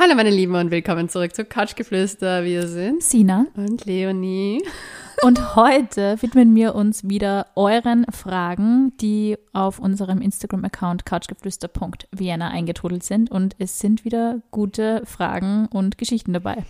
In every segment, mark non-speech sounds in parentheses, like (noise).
Hallo meine Lieben und willkommen zurück zu Couchgeflüster. Wir sind Sina und Leonie. Und heute widmen wir uns wieder euren Fragen, die auf unserem Instagram-Account couchgeflüster.vienna eingetrudelt sind. Und es sind wieder gute Fragen und Geschichten dabei.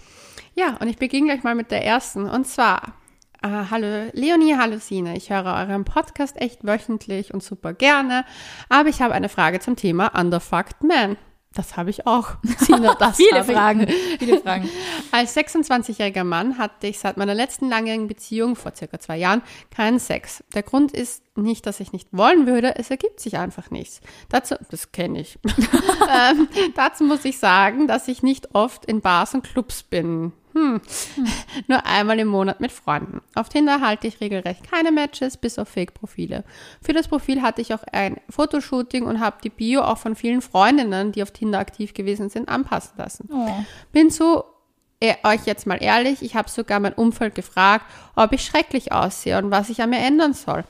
Ja, und ich beginne gleich mal mit der ersten. Und zwar, äh, hallo Leonie, hallo Sina. Ich höre euren Podcast echt wöchentlich und super gerne. Aber ich habe eine Frage zum Thema Underfucked Man. Das habe ich auch. (laughs) Sina, das viele Fragen. (laughs) Viele Fragen. Als 26-jähriger Mann hatte ich seit meiner letzten langjährigen Beziehung vor circa zwei Jahren keinen Sex. Der Grund ist nicht, dass ich nicht wollen würde, es ergibt sich einfach nichts. Dazu, das kenne ich. (laughs) ähm, dazu muss ich sagen, dass ich nicht oft in Bars und Clubs bin. Hm. Nur einmal im Monat mit Freunden. Auf Tinder halte ich regelrecht keine Matches, bis auf Fake-Profile. Für das Profil hatte ich auch ein Fotoshooting und habe die Bio auch von vielen Freundinnen, die auf Tinder aktiv gewesen sind, anpassen lassen. Oh. Bin so äh, euch jetzt mal ehrlich, ich habe sogar mein Umfeld gefragt, ob ich schrecklich aussehe und was ich an mir ändern soll.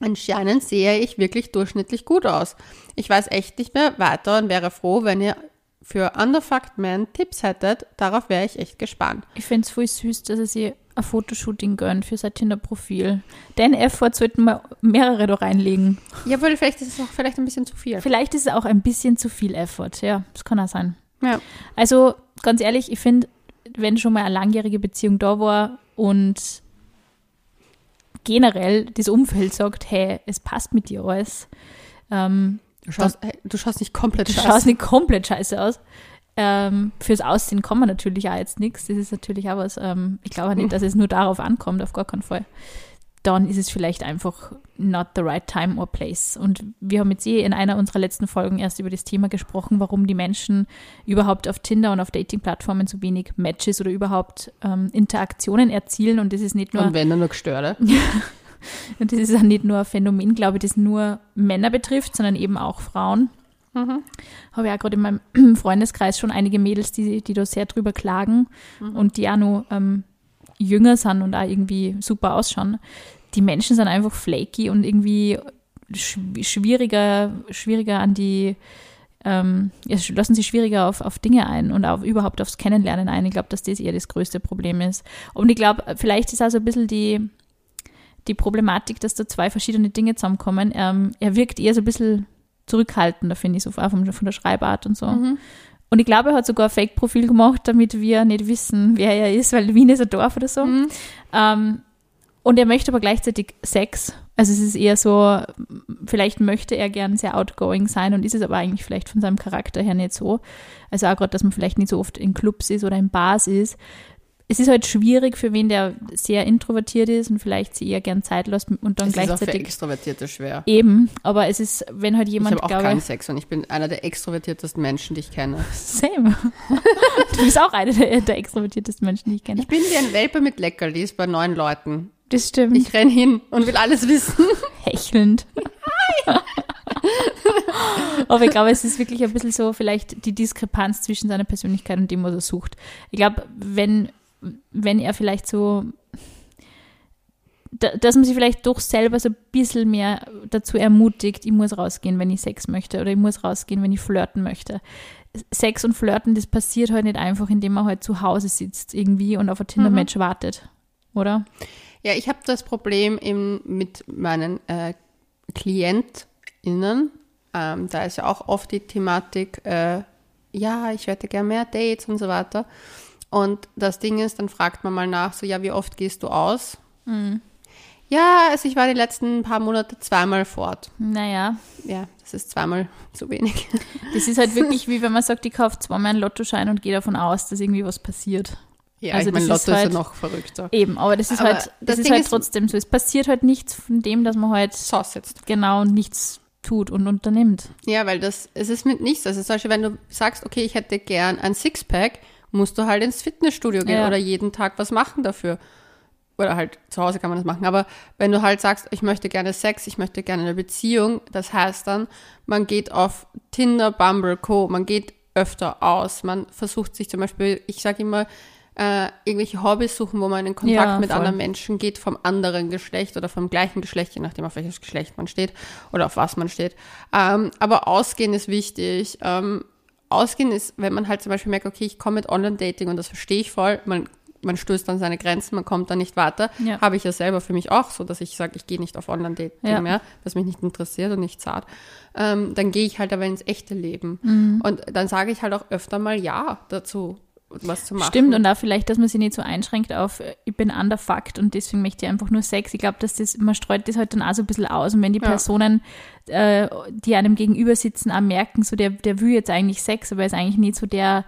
Anscheinend sehe ich wirklich durchschnittlich gut aus. Ich weiß echt nicht mehr weiter und wäre froh, wenn ihr für Underfucked Men Tipps hättet, darauf wäre ich echt gespannt. Ich finde es voll süß, dass er sich ein Fotoshooting gönnt für sein Tinder-Profil. Den Effort sollten wir mehrere da reinlegen. Ja, weil vielleicht ist es auch vielleicht ein bisschen zu viel. Vielleicht ist es auch ein bisschen zu viel Effort, ja, das kann auch sein. Ja. Also, ganz ehrlich, ich finde, wenn schon mal eine langjährige Beziehung da war und generell das Umfeld sagt, hey, es passt mit dir alles, ähm, Du schaust, das, du schaust nicht komplett scheiße. Du schaust nicht komplett scheiße aus. Ähm, fürs Aussehen kann man natürlich auch jetzt nichts. Das ist natürlich auch was, ähm, ich glaube nicht, dass es nur darauf ankommt, auf gar keinen Fall. Dann ist es vielleicht einfach not the right time or place. Und wir haben jetzt eh in einer unserer letzten Folgen erst über das Thema gesprochen, warum die Menschen überhaupt auf Tinder und auf Dating-Plattformen so wenig Matches oder überhaupt ähm, Interaktionen erzielen. Und das ist nicht nur. Und wenn dann nur gestört. (laughs) (laughs) Und das ist auch nicht nur ein Phänomen, glaube ich, das nur Männer betrifft, sondern eben auch Frauen. Mhm. Habe ja gerade in meinem (clears throat) Freundeskreis schon einige Mädels, die, die da sehr drüber klagen mhm. und die auch noch ähm, jünger sind und auch irgendwie super ausschauen. Die Menschen sind einfach flaky und irgendwie schwieriger, schwieriger an die, ähm, lassen sich schwieriger auf, auf Dinge ein und auch überhaupt aufs Kennenlernen ein. Ich glaube, dass das eher das größte Problem ist. Und ich glaube, vielleicht ist auch so ein bisschen die, die Problematik, dass da zwei verschiedene Dinge zusammenkommen. Ähm, er wirkt eher so ein bisschen zurückhaltender, finde ich, so von, von der Schreibart und so. Mhm. Und ich glaube, er hat sogar ein Fake-Profil gemacht, damit wir nicht wissen, wer er ist, weil Wien ist ein Dorf oder so. Mhm. Ähm, und er möchte aber gleichzeitig Sex. Also es ist eher so, vielleicht möchte er gern sehr outgoing sein und ist es aber eigentlich vielleicht von seinem Charakter her nicht so. Also auch gerade, dass man vielleicht nicht so oft in Clubs ist oder in Bars ist, es ist halt schwierig für wen, der sehr introvertiert ist und vielleicht sie eher gern Zeit lässt und dann es gleichzeitig. Ist auch für Extrovertierte schwer. Eben, aber es ist, wenn halt jemand. Ich habe auch keinen Sex und ich bin einer der extrovertiertesten Menschen, die ich kenne. (laughs) Same. du bist auch einer der, der extrovertiertesten Menschen, die ich kenne. Ich bin wie ein Welpe mit Leckerlis bei neun Leuten. Das stimmt. Ich renn hin und will alles wissen. (laughs) Hechelnd. Aber ich glaube, es ist wirklich ein bisschen so vielleicht die Diskrepanz zwischen seiner Persönlichkeit und dem, was er sucht. Ich glaube, wenn wenn er vielleicht so, dass man sich vielleicht doch selber so ein bisschen mehr dazu ermutigt, ich muss rausgehen, wenn ich Sex möchte oder ich muss rausgehen, wenn ich flirten möchte. Sex und Flirten, das passiert halt nicht einfach, indem man halt zu Hause sitzt irgendwie und auf ein Tinder-Match mhm. wartet, oder? Ja, ich habe das Problem eben mit meinen äh, KlientInnen. Ähm, da ist ja auch oft die Thematik, äh, ja, ich hätte gerne mehr Dates und so weiter. Und das Ding ist, dann fragt man mal nach, so, ja, wie oft gehst du aus? Mhm. Ja, also ich war die letzten paar Monate zweimal fort. Naja. Ja, das ist zweimal (laughs) zu wenig. Das ist halt (laughs) wirklich wie wenn man sagt, ich kaufe zweimal einen Lottoschein und gehe davon aus, dass irgendwie was passiert. Ja, also ich mein, Lotto ist, halt, ja noch verrückter. Eben, aber das ist aber halt, das, das ist halt ist, trotzdem so. Es passiert halt nichts von dem, dass man halt so sitzt. Genau nichts tut und unternimmt. Ja, weil das, es ist mit nichts. Also zum Beispiel, wenn du sagst, okay, ich hätte gern ein Sixpack, musst du halt ins Fitnessstudio gehen ja. oder jeden Tag was machen dafür. Oder halt zu Hause kann man das machen. Aber wenn du halt sagst, ich möchte gerne Sex, ich möchte gerne eine Beziehung, das heißt dann, man geht auf Tinder, Bumble, Co., man geht öfter aus. Man versucht sich zum Beispiel, ich sage immer, äh, irgendwelche Hobbys suchen, wo man in Kontakt ja, mit anderen Menschen geht, vom anderen Geschlecht oder vom gleichen Geschlecht, je nachdem, auf welches Geschlecht man steht oder auf was man steht. Ähm, aber ausgehen ist wichtig. Ähm, Ausgehen ist, wenn man halt zum Beispiel merkt, okay, ich komme mit Online-Dating und das verstehe ich voll, man, man stößt an seine Grenzen, man kommt da nicht weiter. Ja. Habe ich ja selber für mich auch so, dass ich sage, ich gehe nicht auf Online-Dating Ja. mehr, was mich nicht interessiert und nicht zart. Ähm, dann gehe ich halt aber ins echte Leben. Mhm. Und dann sage ich halt auch öfter mal Ja dazu, was zu machen. Stimmt, und auch vielleicht, dass man sich nicht so einschränkt auf, äh, ich bin underfucked und deswegen möchte ich einfach nur Sex. Ich glaube, dass das, man streut das halt dann auch so ein bisschen aus. Und wenn die Ja. Personen, äh, die einem gegenüber sitzen, auch merken, so der, der will jetzt eigentlich Sex, aber ist eigentlich nicht so der,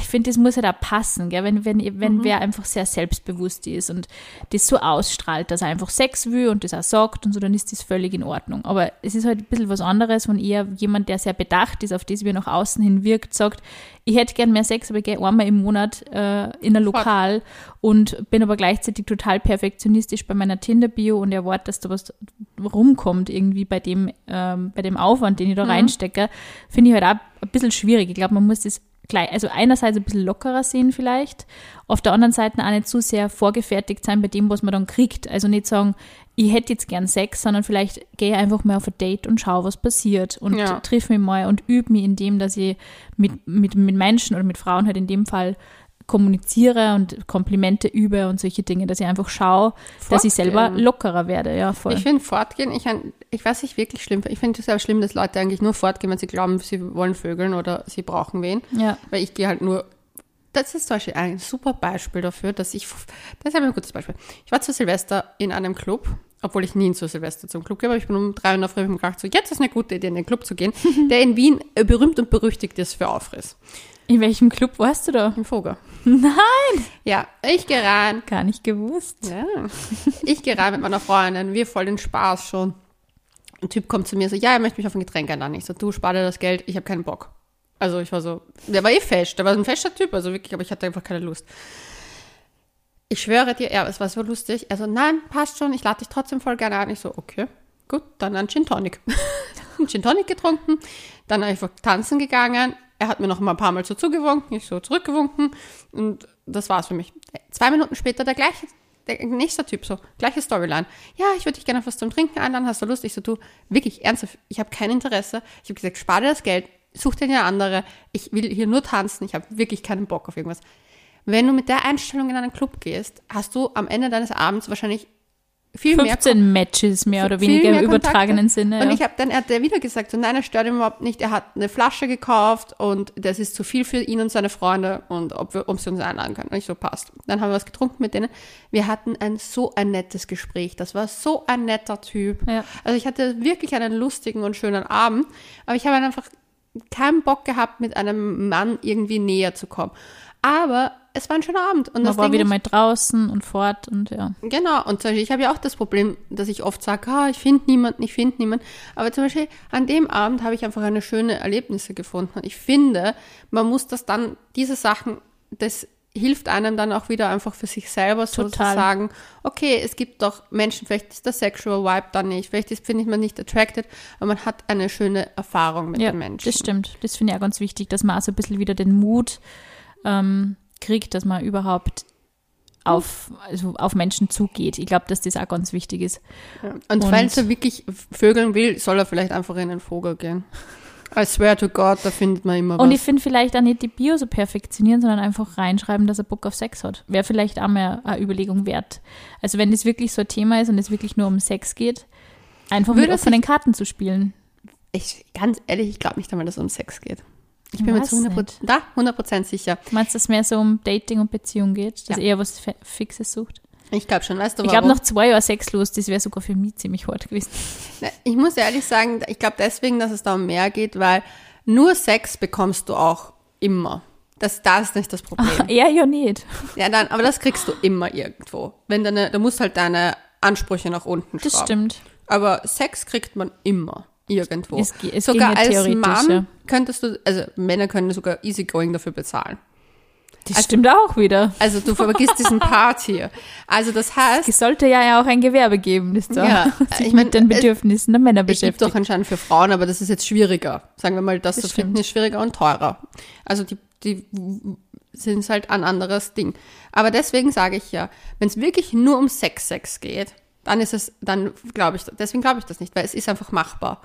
ich finde, das muss ja da passen, gell? wenn, wenn, wenn Mhm. wer einfach sehr selbstbewusst ist und das so ausstrahlt, dass er einfach Sex will und das auch sagt und so, dann ist das völlig in Ordnung. Aber es ist halt ein bisschen was anderes, wenn eher jemand, der sehr bedacht ist, auf das wie er nach außen hin wirkt, sagt, ich hätte gern mehr Sex, aber ich gehe einmal im Monat äh, in ein Lokal und bin aber gleichzeitig total perfektionistisch bei meiner Tinder-Bio und erwarte, dass da was rumkommt irgendwie bei dem, ähm, bei dem Aufwand, den ich da reinstecke, finde ich halt auch ein bisschen schwierig. Ich glaube, man muss das gleich, also einerseits ein bisschen lockerer sehen vielleicht, auf der anderen Seite auch nicht zu sehr vorgefertigt sein bei dem, was man dann kriegt. Also nicht sagen, ich hätte jetzt gern Sex, sondern vielleicht gehe ich einfach mal auf ein Date und schaue, was passiert und Ja. triff mich mal und übe mich in dem, dass ich mit, mit, mit Menschen oder mit Frauen halt in dem Fall kommuniziere und Komplimente übe und solche Dinge, dass ich einfach schaue, dass ich selber Fortgehen. lockerer werde. Ja, voll. Ich finde fortgehen, ich, ich weiß nicht wirklich schlimm. Ich finde es sehr schlimm, dass Leute eigentlich nur fortgehen, wenn sie glauben, sie wollen vögeln oder sie brauchen wen. ja. Weil ich gehe halt nur. Das ist zum Beispiel ein super Beispiel dafür, dass ich. Das ist ein gutes Beispiel. Ich war zu Silvester in einem Club, obwohl ich nie zu Silvester zum Club gehe, aber ich bin um drei Uhr in der Früh gedacht, so, jetzt ist eine gute Idee, in den Club zu gehen, (laughs) der in Wien berühmt und berüchtigt ist für Aufriss. In welchem Club warst du da? Im Vogel. Nein! Ja, ich gehe rein. Gar nicht gewusst. Ja. Ich gehe rein mit meiner Freundin, wir voll den Spaß schon. Ein Typ kommt zu mir so, ja, er möchte mich auf ein Getränk einladen. Ich so, du, spar dir das Geld, ich habe keinen Bock. Also ich war so, der war eh fest, der war ein fester Typ, also wirklich, aber ich hatte einfach keine Lust. Ich schwöre dir, ja, es war so lustig. Er so, nein, passt schon, ich lade dich trotzdem voll gerne ein. Ich so, okay, gut, dann ein Gin Tonic. ein (laughs) Gin Tonic getrunken, dann einfach tanzen gegangen. Er hat mir noch mal ein paar Mal so zugewunken, ich so zurückgewunken und das war's für mich. Zwei Minuten später der gleiche, der nächste Typ so, gleiche Storyline. Ja, ich würde dich gerne auf was zum Trinken einladen, hast du Lust? Ich so, du, wirklich ernsthaft, ich habe kein Interesse. Ich habe gesagt, spar dir das Geld, such dir eine andere. Ich will hier nur tanzen, ich habe wirklich keinen Bock auf irgendwas. Wenn du mit der Einstellung in einen Club gehst, hast du am Ende deines Abends wahrscheinlich viel mehr 15 Matches mehr oder weniger mehr im übertragenen Sinne. Und ja. ich habe dann, er hat der wieder gesagt, so nein, er stört ihn überhaupt nicht. Er hat eine Flasche gekauft und das ist zu viel für ihn und seine Freunde und ob wir, ob sie uns einladen können. Und ich so, passt. Dann haben wir was getrunken mit denen. Wir hatten ein so ein nettes Gespräch. Das war so ein netter Typ. Ja. Also ich hatte wirklich einen lustigen und schönen Abend, aber ich habe einfach keinen Bock gehabt, mit einem Mann irgendwie näher zu kommen. Aber es war ein schöner Abend. Und Man das war Ding wieder mal draußen und fort und ja. Genau, und zum Beispiel, ich habe ja auch das Problem, dass ich oft sage, ah, ich finde niemanden, ich finde niemanden. Aber zum Beispiel an dem Abend habe ich einfach eine schöne Erlebnisse gefunden. Und ich finde, man muss das dann, diese Sachen, das hilft einem dann auch wieder einfach für sich selber so zu Total. sagen, okay, es gibt doch Menschen, vielleicht ist der Sexual Vibe dann nicht, vielleicht ist, finde ich man nicht attracted, aber man hat eine schöne Erfahrung mit Ja, den Menschen. das stimmt. Das finde ich auch ganz wichtig, dass man auch so ein bisschen wieder den Mut ähm, kriegt, dass man überhaupt auf, also auf Menschen zugeht. Ich glaube, dass das auch ganz wichtig ist. Ja. Und, Und- falls er wirklich vögeln will, soll er vielleicht einfach in den Vogel gehen. I swear to God, da findet man immer Und was. ich finde vielleicht auch nicht die Bio so perfektionieren, sondern einfach reinschreiben, dass er Bock auf Sex hat. Wäre vielleicht auch mal eine Überlegung wert. Also wenn das wirklich so ein Thema ist und es wirklich nur um Sex geht, einfach Würde mit offenen Karten zu spielen. Ich, ganz ehrlich, ich glaube nicht einmal, dass es um Sex geht. Ich bin mir zu 100%, nicht. da, 100% sicher. Meinst du, dass es mehr so um Dating und Beziehung geht? Dass Ja. er eher was Fixes sucht? Ich glaube schon, weißt du Ich warum? glaube, nach zwei Jahren sexlos, das wäre sogar für mich ziemlich hart gewesen. (laughs) Na, Ich muss ehrlich sagen, ich glaube deswegen, dass es da um mehr geht, weil nur Sex bekommst du auch immer. Das, das ist nicht das Problem. (laughs) Er ja nicht. ja, dann, aber das kriegst du immer irgendwo. Wenn deine, du musst halt deine Ansprüche nach unten Das schrauben. stimmt. Aber Sex kriegt man immer irgendwo. Es es sogar als Mann könntest du, also Männer können sogar easygoing dafür bezahlen. Das stimmt auch wieder. Also du vergisst diesen Part hier. Also das heißt, Es sollte ja auch ein Gewerbe geben, das da Ja, (laughs) sich ich mein, mit den es- Bedürfnissen der Männer es gibt beschäftigt. doch anscheinend für Frauen, aber das ist jetzt schwieriger. Sagen wir mal, das, Das zu finden ist schwieriger und teurer. Also die, die sind es halt ein anderes Ding. Aber deswegen sage ich ja, wenn es wirklich nur um Sex, Sex geht, Dann ist es, dann glaube ich, deswegen glaube ich das nicht, weil es ist einfach machbar.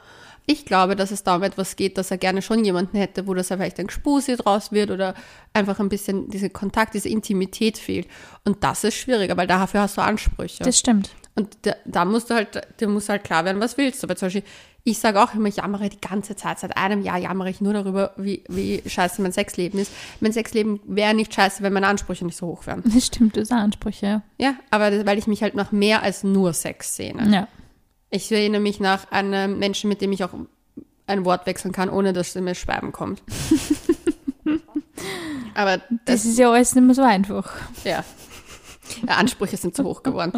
Ich glaube, dass es da um etwas geht, dass er gerne schon jemanden hätte, wo das vielleicht ein Gespusi draus wird oder einfach ein bisschen dieser Kontakt, diese Intimität fehlt. Und das ist schwieriger, weil dafür hast du Ansprüche. Das stimmt. Und da, da musst du halt, dir muss halt klar werden, was willst du. Aber zum Beispiel, ich sage auch immer, ich jammere die ganze Zeit. Seit einem Jahr jammere ich nur darüber, wie, wie scheiße mein Sexleben ist. Mein Sexleben wäre nicht scheiße, wenn meine Ansprüche nicht so hoch wären. Das stimmt, das sind Ansprüche, ja. Ja, aber das, weil ich mich halt nach mehr als nur Sex sehne. Ja. Ich sehne mich nach einem Menschen, mit dem ich auch ein Wort wechseln kann, ohne dass mir Schweiben kommt. (laughs) aber Das das, ist ja alles nicht mehr so einfach. ja. Ja, Ansprüche sind zu hoch geworden.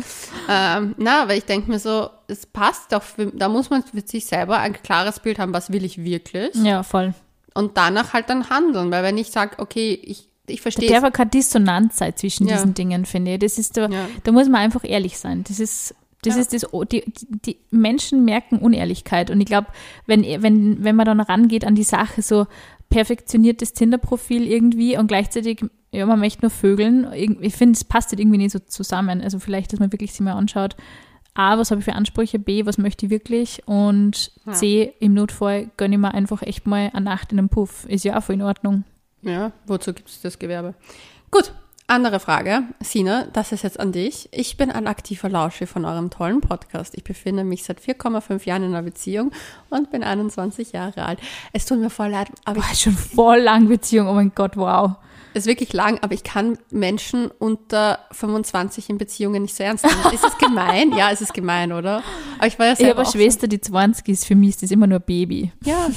ähm, na, aber ich denke mir so, es passt doch, für, da muss man für sich selber ein klares Bild haben, was will ich wirklich Ja, voll. und danach halt dann handeln, weil wenn ich sage, okay, ich, ich Da verstehe darf auch keine Dissonanz sein zwischen Ja. diesen Dingen, finde ich. Das ist da, Ja. da muss man einfach ehrlich sein. Das ist, das Ja. ist das, die, die, die Menschen merken Unehrlichkeit. Und ich glaube, wenn, wenn, wenn man dann rangeht an die Sache, so perfektioniertes Tinder-Profil irgendwie und gleichzeitig, ja, man möchte nur vögeln, ich finde, es passt halt irgendwie nicht so zusammen. Also vielleicht, dass man wirklich sich mal anschaut, A, was habe ich für Ansprüche, B, was möchte ich wirklich und Ja. C, im Notfall gönne ich mir einfach echt mal eine Nacht in einem Puff. Ist ja auch voll in Ordnung. Ja, wozu gibt es das Gewerbe? Gut, andere Frage. Sina, das ist jetzt an dich. Ich bin ein aktiver Lauscher von eurem tollen Podcast. Ich befinde mich seit 4,5 Jahren in einer Beziehung und bin 21 Jahre alt. Es tut mir voll leid, aber Boah, ist schon voll lang Beziehung. Oh mein Gott, wow. es ist wirklich lang, aber ich kann Menschen unter 25 in Beziehungen nicht so ernst nehmen. Ist es gemein? Ja, es ist gemein, oder? Aber ich war ja Ich selber habe eine auch so- Schwester, die 20 ist. Für mich ist das immer nur Baby. Ja,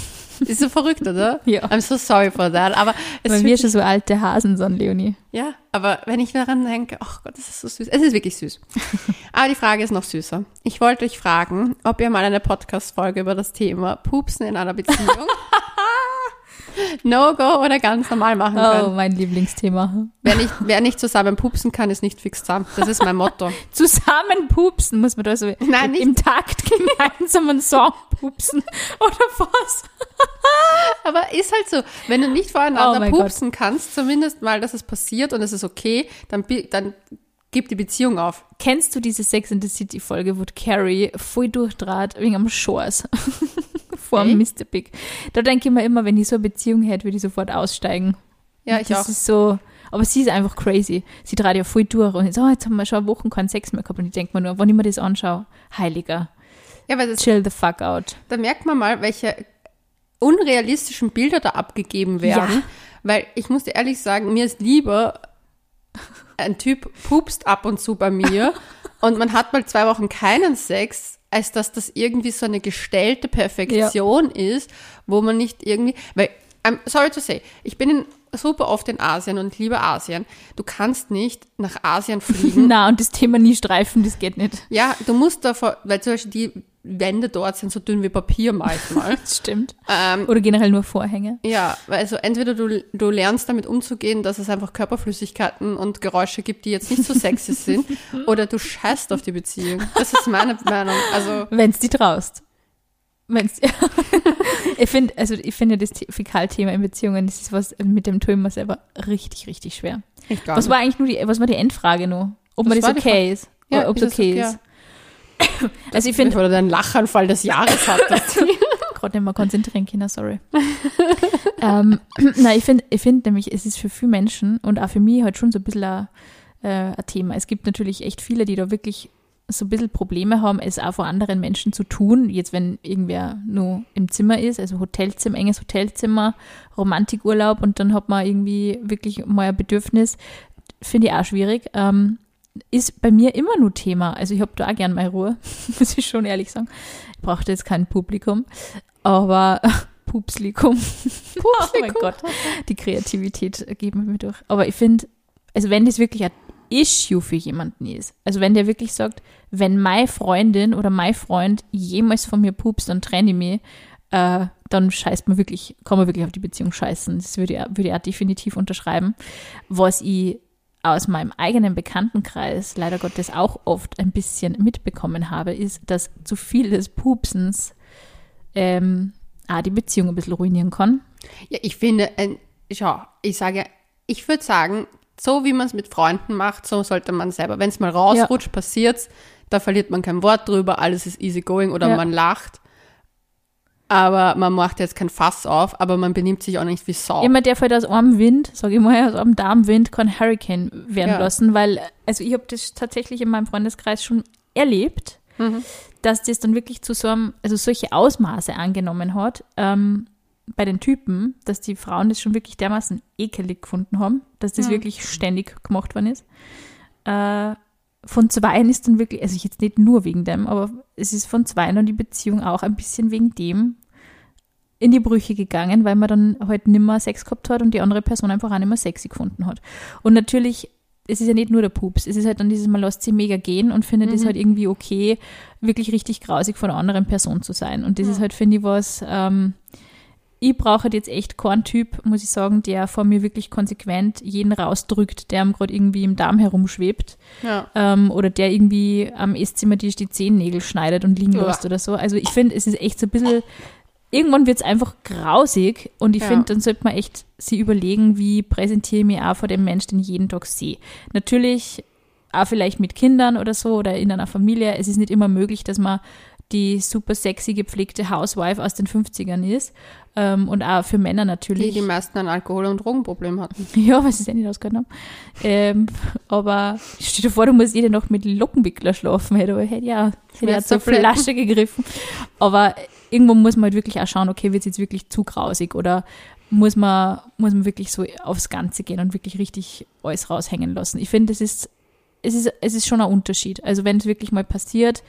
ist so verrückt, oder? Ja. I'm so sorry for that. Aber es Weil ist wir wirklich- schon so alte Hasen sind, Leonie. Ja, aber wenn ich daran denke, ach Gott, das ist so süß. Es ist wirklich süß. (laughs) aber die Frage ist noch süßer. Ich wollte euch fragen, ob ihr mal eine Podcast-Folge über das Thema Pupsen in einer Beziehung (laughs) No-Go oder ganz normal machen Oh, könnt. mein Lieblingsthema. Wer, nicht, wer nicht zusammen pupsen kann, ist nicht fix zusammen. Das ist mein Motto. (laughs) Zusammen pupsen muss man da so Nein, nicht- im Takt (laughs) gemeinsam einen Song pupsen. Oder was? (laughs) Aber ist halt so, wenn du nicht Oh voreinander mein pupsen kannst, zumindest mal, dass es passiert und es ist okay, dann, dann gib die Beziehung auf. Kennst du diese Sex in the City Folge, wo Carrie voll durchtrat wegen am Shores? Vor Okay. Mr. Big. Da denke ich mir immer, wenn ich so eine Beziehung hätte, würde ich sofort aussteigen. Ja, ich das auch. ist so, aber sie ist einfach crazy. Sie dreht ja voll durch und so, oh, jetzt haben wir schon Wochen keinen Sex mehr gehabt und ich denke mir nur, wenn ich mir das anschaue, heiliger, Ja, weil das, chill the fuck out. da merkt man mal, welche unrealistischen Bilder da abgegeben werden. Ja. Weil ich muss dir ehrlich sagen, mir ist lieber, ein Typ pupst ab und zu bei mir (laughs) und man hat mal zwei Wochen keinen Sex, als dass das irgendwie so eine gestellte Perfektion ist, wo man nicht irgendwie, weil, I'm sorry to say, ich bin in, super oft in Asien und liebe Asien. Du kannst nicht nach Asien fliegen (laughs) Na, und das Thema nie streifen, das geht nicht. ja, du musst davor, weil zum Beispiel die Wände dort sind so dünn wie Papier manchmal. (laughs) Das stimmt. ähm, Oder generell nur Vorhänge. ja, also entweder du, du lernst damit umzugehen, dass es einfach Körperflüssigkeiten und Geräusche gibt, die jetzt nicht so sexy sind, (laughs) oder du scheißt auf die Beziehung. Das ist meine Meinung. Also, Wenn's die traust. Wenn's, (laughs) ich finde, also ich finde das The- Fäkalthema in Beziehungen, das ist was, mit dem mir selber richtig, richtig schwer. ich glaube. Was war eigentlich nur die, was war die Endfrage nur? Ob mir das okay ist. Ja, ob ist es okay okay? ist. Also ich finde, Oder deinen Lachanfall des Jahres hattest. (laughs) gerade nicht mehr konzentrieren können, sorry. (laughs) ähm, (coughs) na, ich finde ich find nämlich, es ist für viele Menschen und auch für mich halt schon so ein bisschen ein, äh, ein Thema. Es gibt natürlich echt viele, die da wirklich so ein bisschen Probleme haben, es auch vor anderen Menschen zu tun. Jetzt, wenn irgendwer nur im Zimmer ist, also Hotelzimmer, enges Hotelzimmer, Romantikurlaub und dann hat man irgendwie wirklich mal ein Bedürfnis, finde ich auch schwierig. Ähm, ist bei mir immer nur Thema. Also ich habe da auch gern meine Ruhe, (laughs) muss ich schon ehrlich sagen. Ich brauchte jetzt kein Publikum, aber (laughs) Pupslikum. (laughs) Oh mein Gott, die Kreativität geht mit mir durch. Aber ich finde, also wenn das wirklich ein Issue für jemanden ist, also wenn der wirklich sagt, wenn meine Freundin oder mein Freund jemals von mir pupst, dann trenne ich mich, äh, dann scheißt man wirklich, kann man wirklich auf die Beziehung scheißen. Das würde ich, würde auch definitiv unterschreiben. Was ich aus meinem eigenen Bekanntenkreis leider Gottes auch oft ein bisschen mitbekommen habe, ist, dass zu viel des Pupsens ähm, auch die Beziehung ein bisschen ruinieren kann. Ja, ich finde, ein, schau, ich sage, ich würde sagen, so wie man es mit Freunden macht, so sollte man selber, wenn es mal rausrutscht, passiert's, da verliert man kein Wort drüber, alles ist easy going oder Ja. man lacht. Aber man macht jetzt kein Fass auf, aber man benimmt sich auch nicht wie Sau. Immer der fällt aus einem Wind, sage ich mal, aus einem Darmwind kann Hurricane werden Ja. lassen, weil, also ich habe das tatsächlich in meinem Freundeskreis schon erlebt, Mhm. dass das dann wirklich zu so einem, also solche Ausmaße angenommen hat, ähm, bei den Typen, dass die Frauen das schon wirklich dermaßen ekelig gefunden haben, dass das Ja. wirklich ständig gemacht worden ist. Äh, von zweien ist dann wirklich, also jetzt nicht nur wegen dem, aber es ist von zweien und die Beziehung auch ein bisschen wegen dem in die Brüche gegangen, weil man dann halt nimmer Sex gehabt hat und die andere Person einfach auch nicht mehr sexy gefunden hat. Und natürlich, es ist ja nicht nur der Pups, es ist halt dann dieses, man lässt sie mega gehen und findet es Mhm. halt irgendwie okay, wirklich richtig grausig von einer anderen Person zu sein. Und das ist halt, finde ich, was, ähm, ich brauche halt jetzt echt keinen Typ, muss ich sagen, der vor mir wirklich konsequent jeden rausdrückt, der ihm gerade irgendwie im Darm herumschwebt Ja. ähm, oder der irgendwie am Esszimmertisch die Zehennägel schneidet und liegen lässt oder so. Also ich finde, es ist echt so ein bisschen, irgendwann wird es einfach grausig und ich Ja. finde, dann sollte man echt sich überlegen, wie präsentiere ich mich auch vor dem Mensch, den ich jeden Tag sehe. Natürlich auch vielleicht mit Kindern oder so oder in einer Familie. Es ist nicht immer möglich, dass man die super sexy gepflegte Housewife aus den 50ern ist. Ähm, und auch für Männer Die natürlich. die meisten ein Alkohol- und Drogenproblem hatten. (laughs) Ja, was ist ja nicht ausgehört haben. Ähm, aber stell dir vor, du musst jede Nacht mit Lockenwickler schlafen. Hätte, hätte ja, hätte ja zur. Flasche gegriffen. Aber irgendwo muss man halt wirklich auch schauen, okay, wird es jetzt wirklich zu grausig oder muss man, muss man wirklich so aufs Ganze gehen und wirklich richtig alles raushängen lassen. Ich finde, es ist, es ist, es ist schon ein Unterschied. Also wenn es wirklich mal passiert,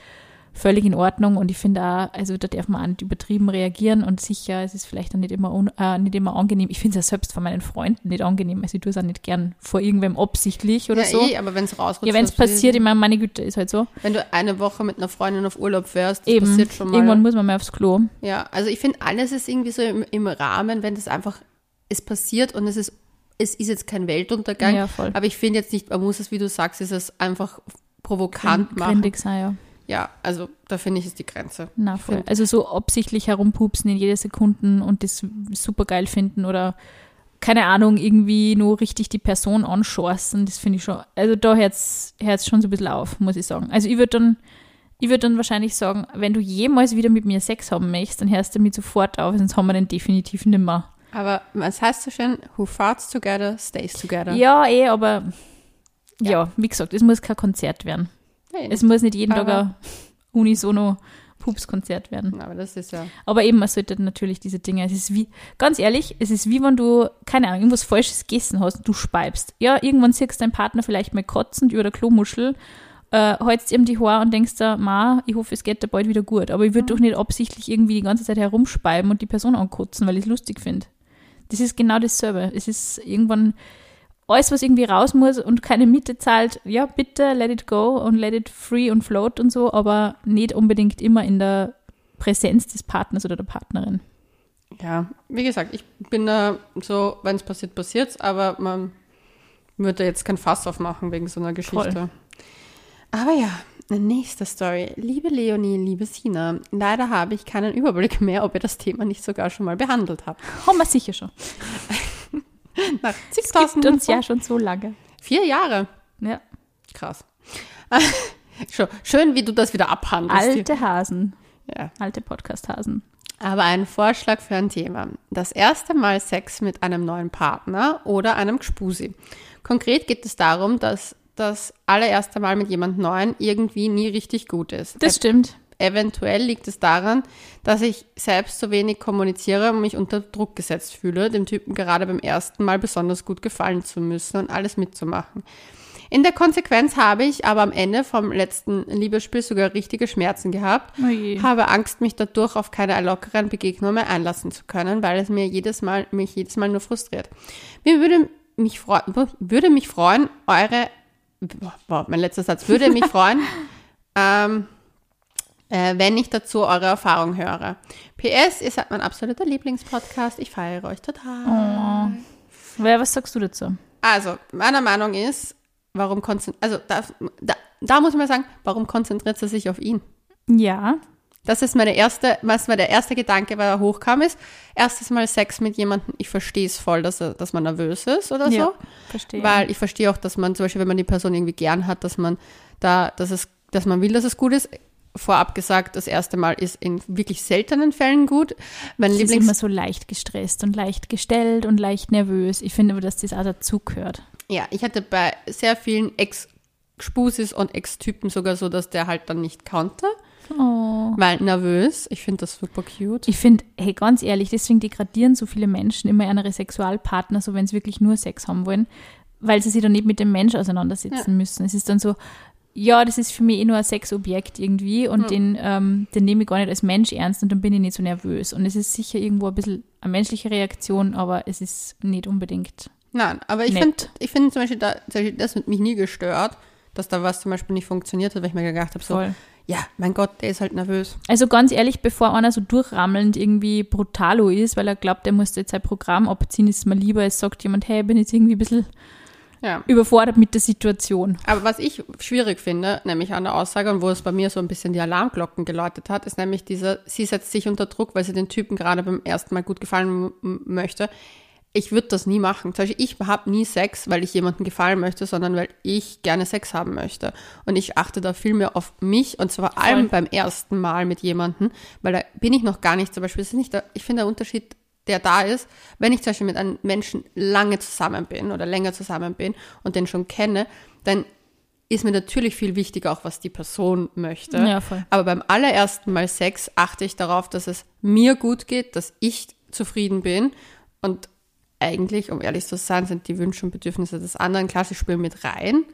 völlig in Ordnung und ich finde auch, also da darf man auch nicht übertrieben reagieren und sicher, es ist vielleicht dann nicht immer, un, äh, nicht immer angenehm. Ich finde es ja selbst von meinen Freunden nicht angenehm, also ich tue es auch nicht gern vor irgendwem absichtlich oder ja, so. eh, aber wenn es rausrutscht. Ja, wenn es passiert, ich meine, meine Güte, ist halt so. Wenn du eine Woche mit einer Freundin auf Urlaub fährst, das Eben, passiert schon mal. irgendwann muss man mal aufs Klo. Ja, also ich finde, alles ist irgendwie so im, im Rahmen, wenn das einfach, es passiert und es ist, es ist jetzt kein Weltuntergang, Ja, voll. aber ich finde jetzt nicht, man muss es, wie du sagst, ist es einfach provokant machen. Gründig sein, ja. Ja, also da finde ich, ist die Grenze. Na, voll. Find- Also so absichtlich herumpupsen in jede Sekunde und das super geil finden oder keine Ahnung, irgendwie nur richtig die Person anschorsen, das finde ich schon, also da hört es schon so ein bisschen auf, muss ich sagen. Also ich würde dann, ich würde dann wahrscheinlich sagen, wenn du jemals wieder mit mir Sex haben möchtest, dann hörst du damit sofort auf, sonst haben wir den definitiv nimmer. Aber was heißt so schön? Who farts together, stays together. Ja, eh, aber ja. Ja. wie gesagt, es muss kein Konzert werden. Hey, Es muss nicht jeden Tag ein unisono Pupskonzert werden. aber das ist ja, Aber eben, man sollte natürlich diese Dinge, es ist wie, ganz ehrlich, es ist wie wenn du, keine Ahnung, irgendwas Falsches gegessen hast und du speibst. Ja, irgendwann siehst du deinen Partner vielleicht mal kotzend über der Klomuschel, äh, hältst ihm die Haare und denkst da, ma, ich hoffe, es geht dir bald wieder gut. Aber ich würde doch nicht absichtlich irgendwie die ganze Zeit herumspeiben und die Person ankotzen, weil ich es lustig finde. Das ist genau dasselbe. Es ist irgendwann alles, was irgendwie raus muss und keine Miete zahlt, ja, bitte let it go und let it free und float und so, aber nicht unbedingt immer in der Präsenz des Partners oder der Partnerin. ja, wie gesagt, ich bin da so, wenn es passiert, passiert's, aber man würde jetzt kein Fass aufmachen wegen so einer Geschichte. Voll. Aber ja, nächste Story. Liebe Leonie, liebe Sina, leider habe ich keinen Überblick mehr, ob ihr das Thema nicht sogar schon mal behandelt habt. Haben wir sicher schon. (laughs) (laughs) Nach Es gibt uns ja schon so lange. Vier Jahre. Ja. Krass. (laughs) Schön- Schön, wie du das wieder abhandelst. Alte Hasen, Ja. alte Podcast-Hasen. Aber ein Vorschlag für ein Thema. Das erste Mal Sex mit einem neuen Partner oder einem Gspusi. Konkret geht es darum, dass das allererste Mal mit jemand Neuen irgendwie nie richtig gut ist. Das stimmt. Eventuell liegt es daran, dass ich selbst so wenig kommuniziere und mich unter Druck gesetzt fühle, dem Typen gerade beim ersten Mal besonders gut gefallen zu müssen und alles mitzumachen. In der Konsequenz habe ich aber am Ende vom letzten Liebesspiel sogar richtige Schmerzen gehabt, Oh je. habe Angst, mich dadurch auf keine lockeren Begegnungen mehr einlassen zu können, weil es mir jedes Mal, mich jedes Mal nur frustriert. Mir würde mich freuen, würde mich freuen, eure, wow, mein letzter Satz, würde mich freuen, (laughs) ähm, äh, wenn ich dazu eure Erfahrung höre. PS, ihr seid mein absoluter Lieblingspodcast. Ich feiere euch total. Wer, was sagst du dazu? Also, meiner Meinung ist, warum konzentriert, also da, da, da muss man sagen, warum konzentriert sie sich auf ihn? Ja. Das ist meine erste, was mir der erste Gedanke, weil er hochkam, ist, erstes Mal Sex mit jemandem, ich verstehe es voll, dass, er, dass man nervös ist oder Ja, so. verstehe. Weil ich verstehe auch, dass man zum Beispiel, wenn man die Person irgendwie gern hat, dass man da, dass es, dass man will, dass es gut ist. Vorab gesagt, das erste Mal ist in wirklich seltenen Fällen gut. Mein Sie ist Lieblings immer so leicht gestresst und leicht gestellt und leicht nervös. Ich finde aber, dass das auch dazugehört. Ja, ich hatte bei sehr vielen Ex-Spusis und Ex-Typen sogar so, dass der halt dann nicht konnte, Oh. weil nervös. Ich finde das super cute. Ich finde, hey, ganz ehrlich, deswegen degradieren so viele Menschen immer ihre Sexualpartner, so wenn sie wirklich nur Sex haben wollen, weil sie sich dann nicht mit dem Mensch auseinandersetzen Ja. müssen. Es ist dann so, ja, das ist für mich eh nur ein Sexobjekt irgendwie und den, ähm, den nehme ich gar nicht als Mensch ernst und dann bin ich nicht so nervös. Und es ist sicher irgendwo ein bisschen eine menschliche Reaktion, aber es ist nicht unbedingt. Nein, aber ich finde ich finde zum Beispiel, da, zum Beispiel, das hat mich nie gestört, dass da was zum Beispiel nicht funktioniert hat, weil ich mir gedacht habe, so, Voll. ja, mein Gott, der ist halt nervös. Also ganz ehrlich, bevor einer so durchrammelnd irgendwie brutalo ist, weil er glaubt, er muss jetzt sein Programm abziehen, ist es mir lieber, es sagt jemand, hey, ich bin jetzt irgendwie ein bisschen Ja. überfordert mit der Situation. Aber was ich schwierig finde, nämlich an der Aussage und wo es bei mir so ein bisschen die Alarmglocken geläutet hat, ist nämlich dieser, sie setzt sich unter Druck, weil sie den Typen gerade beim ersten Mal gut gefallen möchte. Ich würde das nie machen. Zum Beispiel, ich habe nie Sex, weil ich jemandem gefallen möchte, sondern weil ich gerne Sex haben möchte. Und ich achte da viel mehr auf mich und zwar allem beim ersten Mal mit jemandem, weil da bin ich noch gar nicht zum Beispiel, nicht der, ich finde der Unterschied, der da ist, wenn ich zum Beispiel mit einem Menschen lange zusammen bin oder länger zusammen bin und den schon kenne, dann ist mir natürlich viel wichtiger auch, was die Person möchte. Ja. Aber beim allerersten Mal Sex achte ich darauf, dass es mir gut geht, dass ich zufrieden bin und eigentlich, um ehrlich zu sein, sind die Wünsche und Bedürfnisse des anderen, klar, sie spielen mit rein,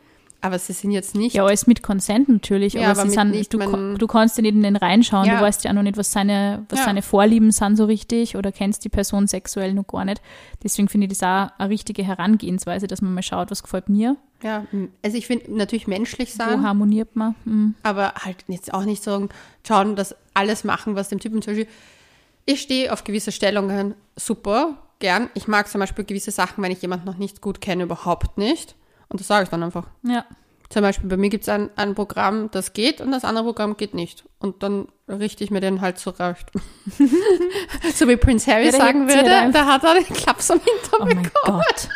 aber sie sind jetzt nicht Ja, alles mit Consent natürlich, Ja, aber, aber sie sind, nicht du, mein- du kannst ja nicht in den reinschauen, Ja. du weißt ja auch noch nicht, was seine, was Ja. seine Vorlieben sind so richtig oder kennst die Person sexuell noch gar nicht. Deswegen finde ich das auch eine richtige Herangehensweise, dass man mal schaut, was gefällt mir, ja, also ich finde natürlich menschlich wo sein, harmoniert man. Hm. aber halt jetzt auch nicht so schauen, dass alles machen, was dem Typen zum Beispiel. Ich stehe auf gewisse Stellungen super gern. Ich mag zum Beispiel gewisse Sachen, wenn ich jemanden noch nicht gut kenne, überhaupt nicht. Und das sage ich dann einfach. Ja, Zum Beispiel bei mir gibt es ein, ein Programm, das geht und das andere Programm geht nicht. Und dann richte ich mir den halt zurecht. (laughs) so wie Prince Harry Ja, der sagen sich würde, halt da hat er den Klaps am Hintern oh mein bekommen. Gott.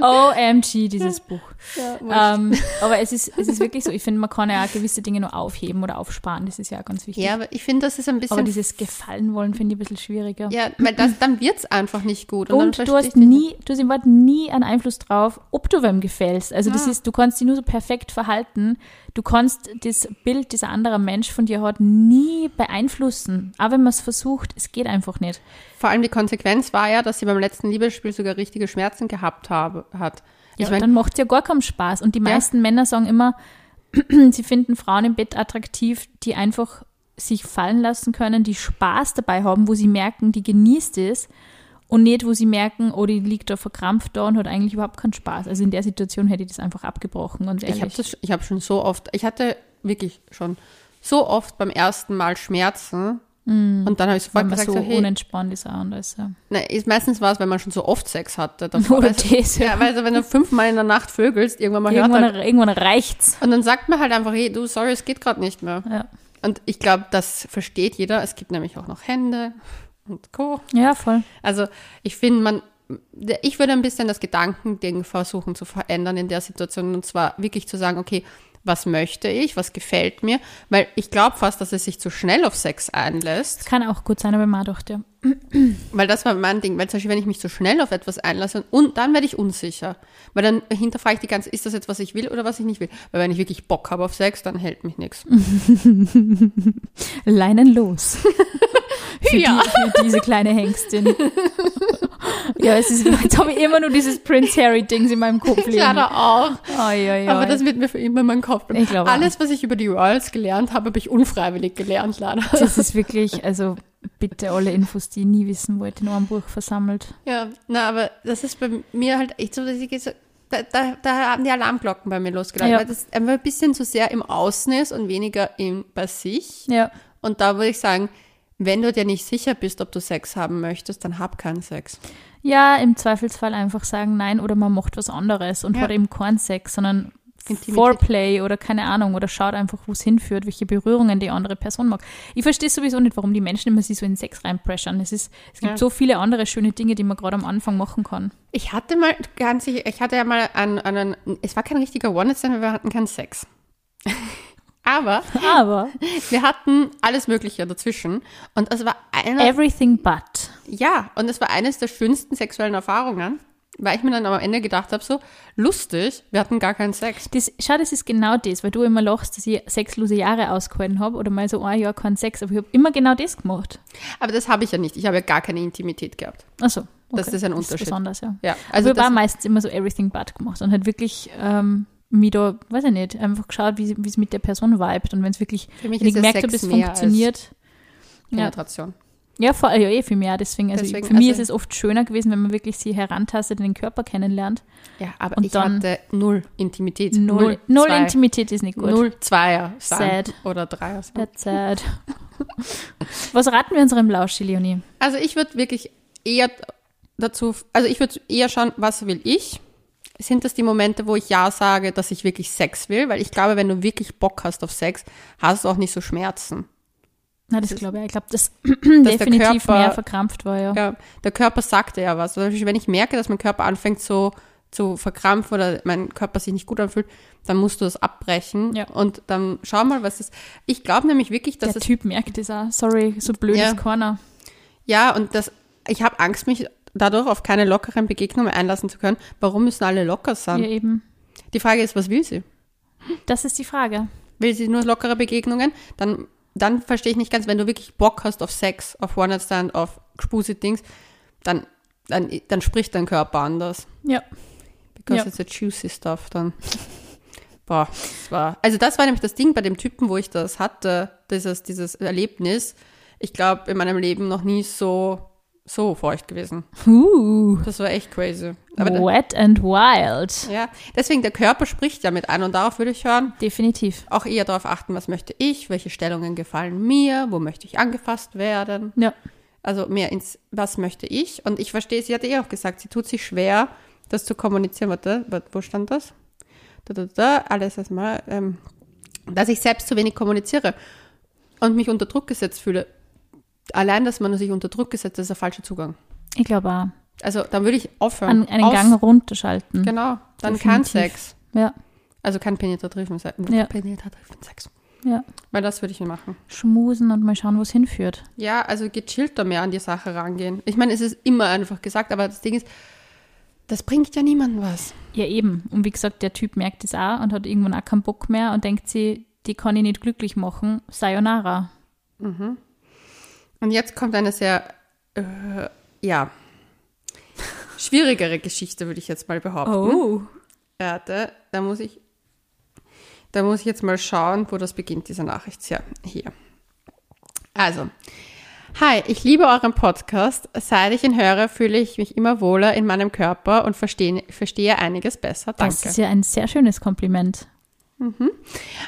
OMG, (laughs) dieses Buch. Ja. Ähm, (laughs) aber es ist, es ist wirklich so, ich finde, man kann ja auch gewisse Dinge nur aufheben oder aufsparen, das ist ja auch ganz wichtig. ja, aber ich finde, das ist ein aber bisschen. dieses Gefallen wollen finde ich ein bisschen schwieriger. ja, weil das, dann wird es einfach nicht gut. dann Und du hast nie, du hast im Wort nie einen Einfluss drauf, ob du wem gefällst. Also das Ja. ist, du kannst dich nur so perfekt verhalten. Du kannst das Bild, das ein anderer Mensch von dir hat, nie beeinflussen. Auch wenn man es versucht, es geht einfach nicht. Vor allem die Konsequenz war ja, dass sie beim letzten Liebesspiel sogar richtige Schmerzen gehabt habe, hat. Ja, ich meine, dann macht es ja gar keinen Spaß. Und die Ja. meisten Männer sagen immer, (clears throat) sie finden Frauen im Bett attraktiv, die einfach sich fallen lassen können, die Spaß dabei haben, wo sie merken, die genießt es und nicht, wo sie merken, oh, die liegt da verkrampft da und hat eigentlich überhaupt keinen Spaß. Also in der Situation hätte ich das einfach abgebrochen, ehrlich. Ich habe habe schon so oft, ich hatte wirklich schon so oft beim ersten Mal Schmerzen und dann habe ich sofort gesagt, so so, hey, unentspannt ist auch und alles. Ja. nein, ist, meistens war es, wenn man schon so oft Sex hatte. Davor, (laughs) Oder du, das, ja. ja, weil so, wenn du fünfmal in der Nacht vögelst, irgendwann mal hört Irgendwann, halt, irgendwann reicht's. und dann sagt man halt einfach, hey, du, sorry, es geht gerade nicht mehr. Ja. Und ich glaube, das versteht jeder. Es gibt nämlich auch noch Hände und Co. ja, voll. Also ich finde, man, ich würde ein bisschen das Gedankending versuchen zu verändern in der Situation und zwar wirklich zu sagen, okay, was möchte ich, was gefällt mir, weil ich glaube fast, dass es sich zu schnell auf Sex einlässt, Das kann auch gut sein, aber man dachte, ja. weil das war mein Ding, weil zum Beispiel, wenn ich mich zu schnell auf etwas einlasse und dann werde ich unsicher, weil dann hinterfrage ich die ganze, ist das jetzt, was ich will oder was ich nicht will, weil wenn ich wirklich Bock habe auf Sex, dann hält mich nichts. (laughs) Leinen los. (laughs) für, Ja. die, für diese kleine Hengstin. (laughs) ja, es ist, jetzt habe ich immer nur dieses Prince Harry-Dings in meinem Kopf liegen. Leider auch. Ai, ai, ai. Aber das wird mir für immer in meinem Kopf bleiben. Ich glaube. Alles, was ich über die Royals gelernt habe, habe ich unfreiwillig gelernt, leider. das ist wirklich, also bitte alle Infos, die ich nie wissen wollte, in einem Buch versammelt. Ja, na, aber das ist bei mir halt echt so, dass ich so, da, da, da haben die Alarmglocken bei mir losgelangt, Ja. weil das einfach ein bisschen zu sehr im Außen ist und weniger im, bei sich. Ja. Und da würde ich sagen, wenn du dir nicht sicher bist, ob du Sex haben möchtest, dann hab keinen Sex. Ja, im Zweifelsfall einfach sagen nein oder man macht was anderes und Ja. hat eben keinen Sex, sondern Intimität. Foreplay oder keine Ahnung oder schaut einfach, wo es hinführt, welche Berührungen die andere Person mag. Ich verstehe sowieso nicht, warum die Menschen immer sich so in Sex reinpressern. Es, ist, es gibt Ja. so viele andere schöne Dinge, die man gerade am Anfang machen kann. Ich hatte mal ganz sicher, ich hatte ja mal einen, einen es war kein richtiger One-Night-Stand, weil wir hatten keinen Sex. (laughs) Aber Aber wir hatten alles Mögliche dazwischen. Und es war eine, everything but. ja, und es war eines der schönsten sexuellen Erfahrungen, weil ich mir dann am Ende gedacht habe, so lustig, wir hatten gar keinen Sex. Das, schau, das ist genau das, weil du immer lachst, dass ich sexlose Jahre ausgehalten habe oder mal so ein Jahr keinen Sex, aber ich habe immer genau das gemacht. Aber das habe ich ja nicht. Ich habe ja gar keine Intimität gehabt. Achso. Okay. Das ist ein Das Unterschied. ist besonders, ja. Ja, Also also ich habe das, meistens immer so everything but gemacht und halt wirklich ähm, mich da, weiß ich nicht, einfach geschaut, wie es mit der Person vibet und wenn es wirklich, wenn ich gemerkt habe, es funktioniert. als Ja, Penetration. Ja, vor, ja, eh viel mehr. Deswegen, also Deswegen, für mich also- ist es oft schöner gewesen, wenn man wirklich sie herantastet, den Körper kennenlernt. Ja, aber Und ich dann- hatte null Intimität. Null, null zwei, Intimität ist nicht gut. Null Zweier. Sad. oder Dreier sein. That's sad. (laughs) Was raten wir unserem Lauschi, Leonie? Also ich würde wirklich eher dazu, also ich würde eher schauen, was will ich? Sind das die Momente, wo ich ja sage, dass ich wirklich Sex will? Weil ich glaube, wenn du wirklich Bock hast auf Sex, hast du auch nicht so Schmerzen. Na, das glaube ich. Ich glaube, das (clears throat) der definitiv Körper- mehr verkrampft war, ja. Ja, der Körper sagt dir ja was. Beispiel, wenn ich merke, dass mein Körper anfängt so zu verkrampfen oder mein Körper sich nicht gut anfühlt, dann musst du das abbrechen Ja. und dann schau mal, was ist. Ich glaube nämlich wirklich, dass Der Typ merkt das auch. Sorry, so blöd Ja. keiner. Ja, und das, ich habe Angst, mich dadurch auf keine lockeren Begegnungen einlassen zu können. Warum müssen alle locker sein? Ja, eben. Die Frage ist, was will sie? Das ist die Frage. Will sie nur lockere Begegnungen? Dann, dann verstehe ich nicht ganz, wenn du wirklich Bock hast auf Sex, auf One-Night-Stand, auf Spusi-Dings, dann, dann, dann spricht dein Körper anders. Ja. Because Ja. it's a juicy stuff dann. Boah, das war, also das war nämlich das Ding bei dem Typen, wo ich das hatte, dieses, dieses Erlebnis. Ich glaube, in meinem Leben noch nie so, so feucht gewesen. Uh, Das war echt crazy. Aber da, wet and wild. ja, deswegen, der Körper spricht ja mit ein und darauf würde ich hören. Definitiv. Auch eher darauf achten, was möchte ich, welche Stellungen gefallen mir, wo möchte ich angefasst werden. Ja. Also mehr ins, was möchte ich? Und ich verstehe, sie hat eh auch gesagt, sie tut sich schwer, das zu kommunizieren. Warte, warte, wo stand das? Da, da, da, alles erstmal. Ähm, dass ich selbst zu wenig kommuniziere und mich unter Druck gesetzt fühle. Allein, dass man sich unter Druck gesetzt, das ist der falsche Zugang. Ich glaube auch. Also dann würde ich aufhören. An, einen Aus- Gang runterschalten. Genau, dann kein Definitiv. Sex. Ja, Also kein penetrativen Sex. Ja. Penetrativen Sex. ja. Weil das würde ich nicht machen. Schmusen und mal schauen, wo es hinführt. Ja, also gechillter mehr an die Sache rangehen. Ich meine, es ist immer einfach gesagt, aber das Ding ist, das bringt ja niemandem was. Ja, eben. Und wie gesagt, der Typ merkt es auch und hat irgendwann auch keinen Bock mehr und denkt sie, die kann ich nicht glücklich machen. Sayonara. Und jetzt kommt eine sehr, äh, ja, schwierigere Geschichte, würde ich jetzt mal behaupten. Oh. Warte, da muss ich, da muss ich jetzt mal schauen, wo das beginnt, diese Nachricht. Ja, hier. Also, hi, ich liebe euren Podcast. Seit ich ihn höre, fühle ich mich immer wohler in meinem Körper und verstehe, verstehe einiges besser. Danke. Das ist ja ein sehr schönes Kompliment.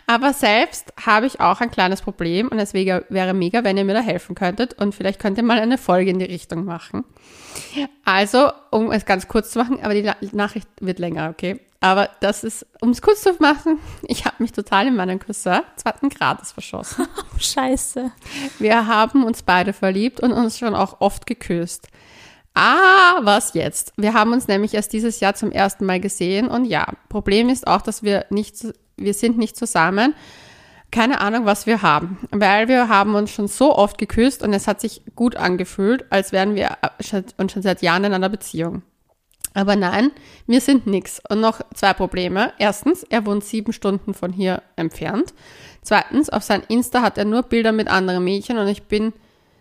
Aber selbst habe ich auch ein kleines Problem und es wäre, mega, wenn ihr mir da helfen könntet und vielleicht könnt ihr mal eine Folge in die Richtung machen. Also, um es ganz kurz zu machen, aber die La- Nachricht wird länger, okay? Aber das ist, um es kurz zu machen, (laughs) ich habe mich total in meinen Cousin zweiten Grades verschossen. (laughs) Oh, scheiße. Wir haben uns beide verliebt und uns schon auch oft geküsst. Ah, was jetzt? Wir haben uns nämlich erst dieses Jahr zum ersten Mal gesehen und ja, Problem ist auch, dass wir nicht, wir sind nicht zusammen. Keine Ahnung, was wir haben, weil wir haben uns schon so oft geküsst und es hat sich gut angefühlt, als wären wir schon, und schon seit Jahren in einer Beziehung. Aber nein, wir sind nix. Und noch zwei Probleme. Erstens, er wohnt sieben Stunden von hier entfernt. Zweitens, auf sein Insta hat er nur Bilder mit anderen Mädchen und ich bin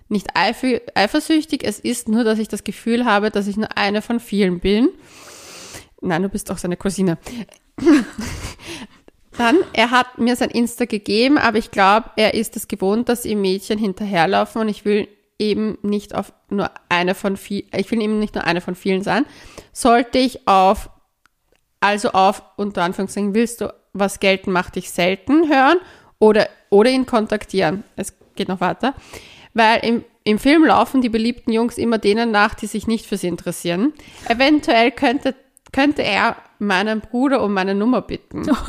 nicht eifersüchtig. Es ist nur, dass ich das Gefühl habe, dass ich nur eine von vielen bin. Nein, du bist auch seine Cousine. (laughs) Dann, er hat mir sein Insta gegeben, aber ich glaube, er ist es gewohnt, dass ihm Mädchen hinterherlaufen und ich will eben nicht auf nur eine von viel, ich will eben nicht nur eine von vielen sein. Sollte ich auf, also auf, unter Anführungszeichen, willst du was gelten, macht dich selten hören oder, oder ihn kontaktieren. Es geht noch weiter. Weil im, im Film laufen die beliebten Jungs immer denen nach, die sich nicht für sie interessieren. Eventuell könnte, könnte er meinen Bruder um meine Nummer bitten. (laughs)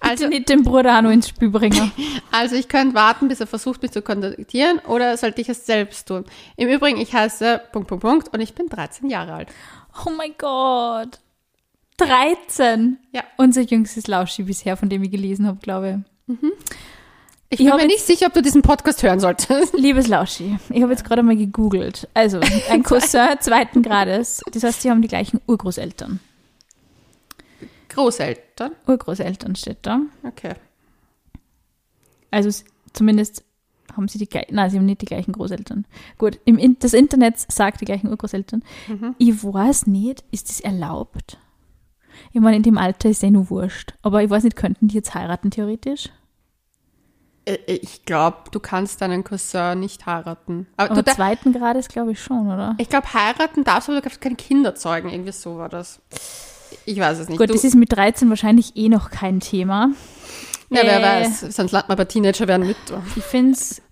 Bitte Also, nicht den Bruder auch noch ins Spiel bringen. (laughs) also ich könnte warten, bis er versucht, mich zu kontaktieren oder sollte ich es selbst tun? Im Übrigen, ich heiße Punkt, Punkt, Punkt und ich bin 13 Jahre alt. Oh mein Gott. 13. Ja. Unser jüngstes Lauschi bisher, von dem ich gelesen habe, glaube Ich Ich bin mir nicht sicher, ob du diesen Podcast hören solltest. (laughs) Liebes Lauschi, ich habe jetzt gerade mal gegoogelt. Also, ein (laughs) Cousin zweiten Grades. Das heißt, sie haben die gleichen Urgroßeltern. Großeltern. Urgroßeltern steht da. Okay. Also zumindest haben sie die gleichen, nein, sie haben nicht die gleichen Großeltern. Gut, im In das Internet sagt die gleichen Urgroßeltern. Ich weiß nicht, ist das erlaubt? Ich meine, in dem Alter ist eh nur wurscht. Aber ich weiß nicht, könnten die jetzt heiraten theoretisch? Äh, Ich glaube, du kannst deinen Cousin nicht heiraten. Aber, Aber du, zweiten Grades glaube ich schon, oder? ich glaube, heiraten darfst du, aber du darfst keine Kinder zeugen. Irgendwie so war das. Ich weiß es nicht. Gut, du, das ist mit 13 wahrscheinlich eh noch kein Thema. ja, wer äh, weiß. Sonst landen wir bei Teenager werden mit. Ich finde es,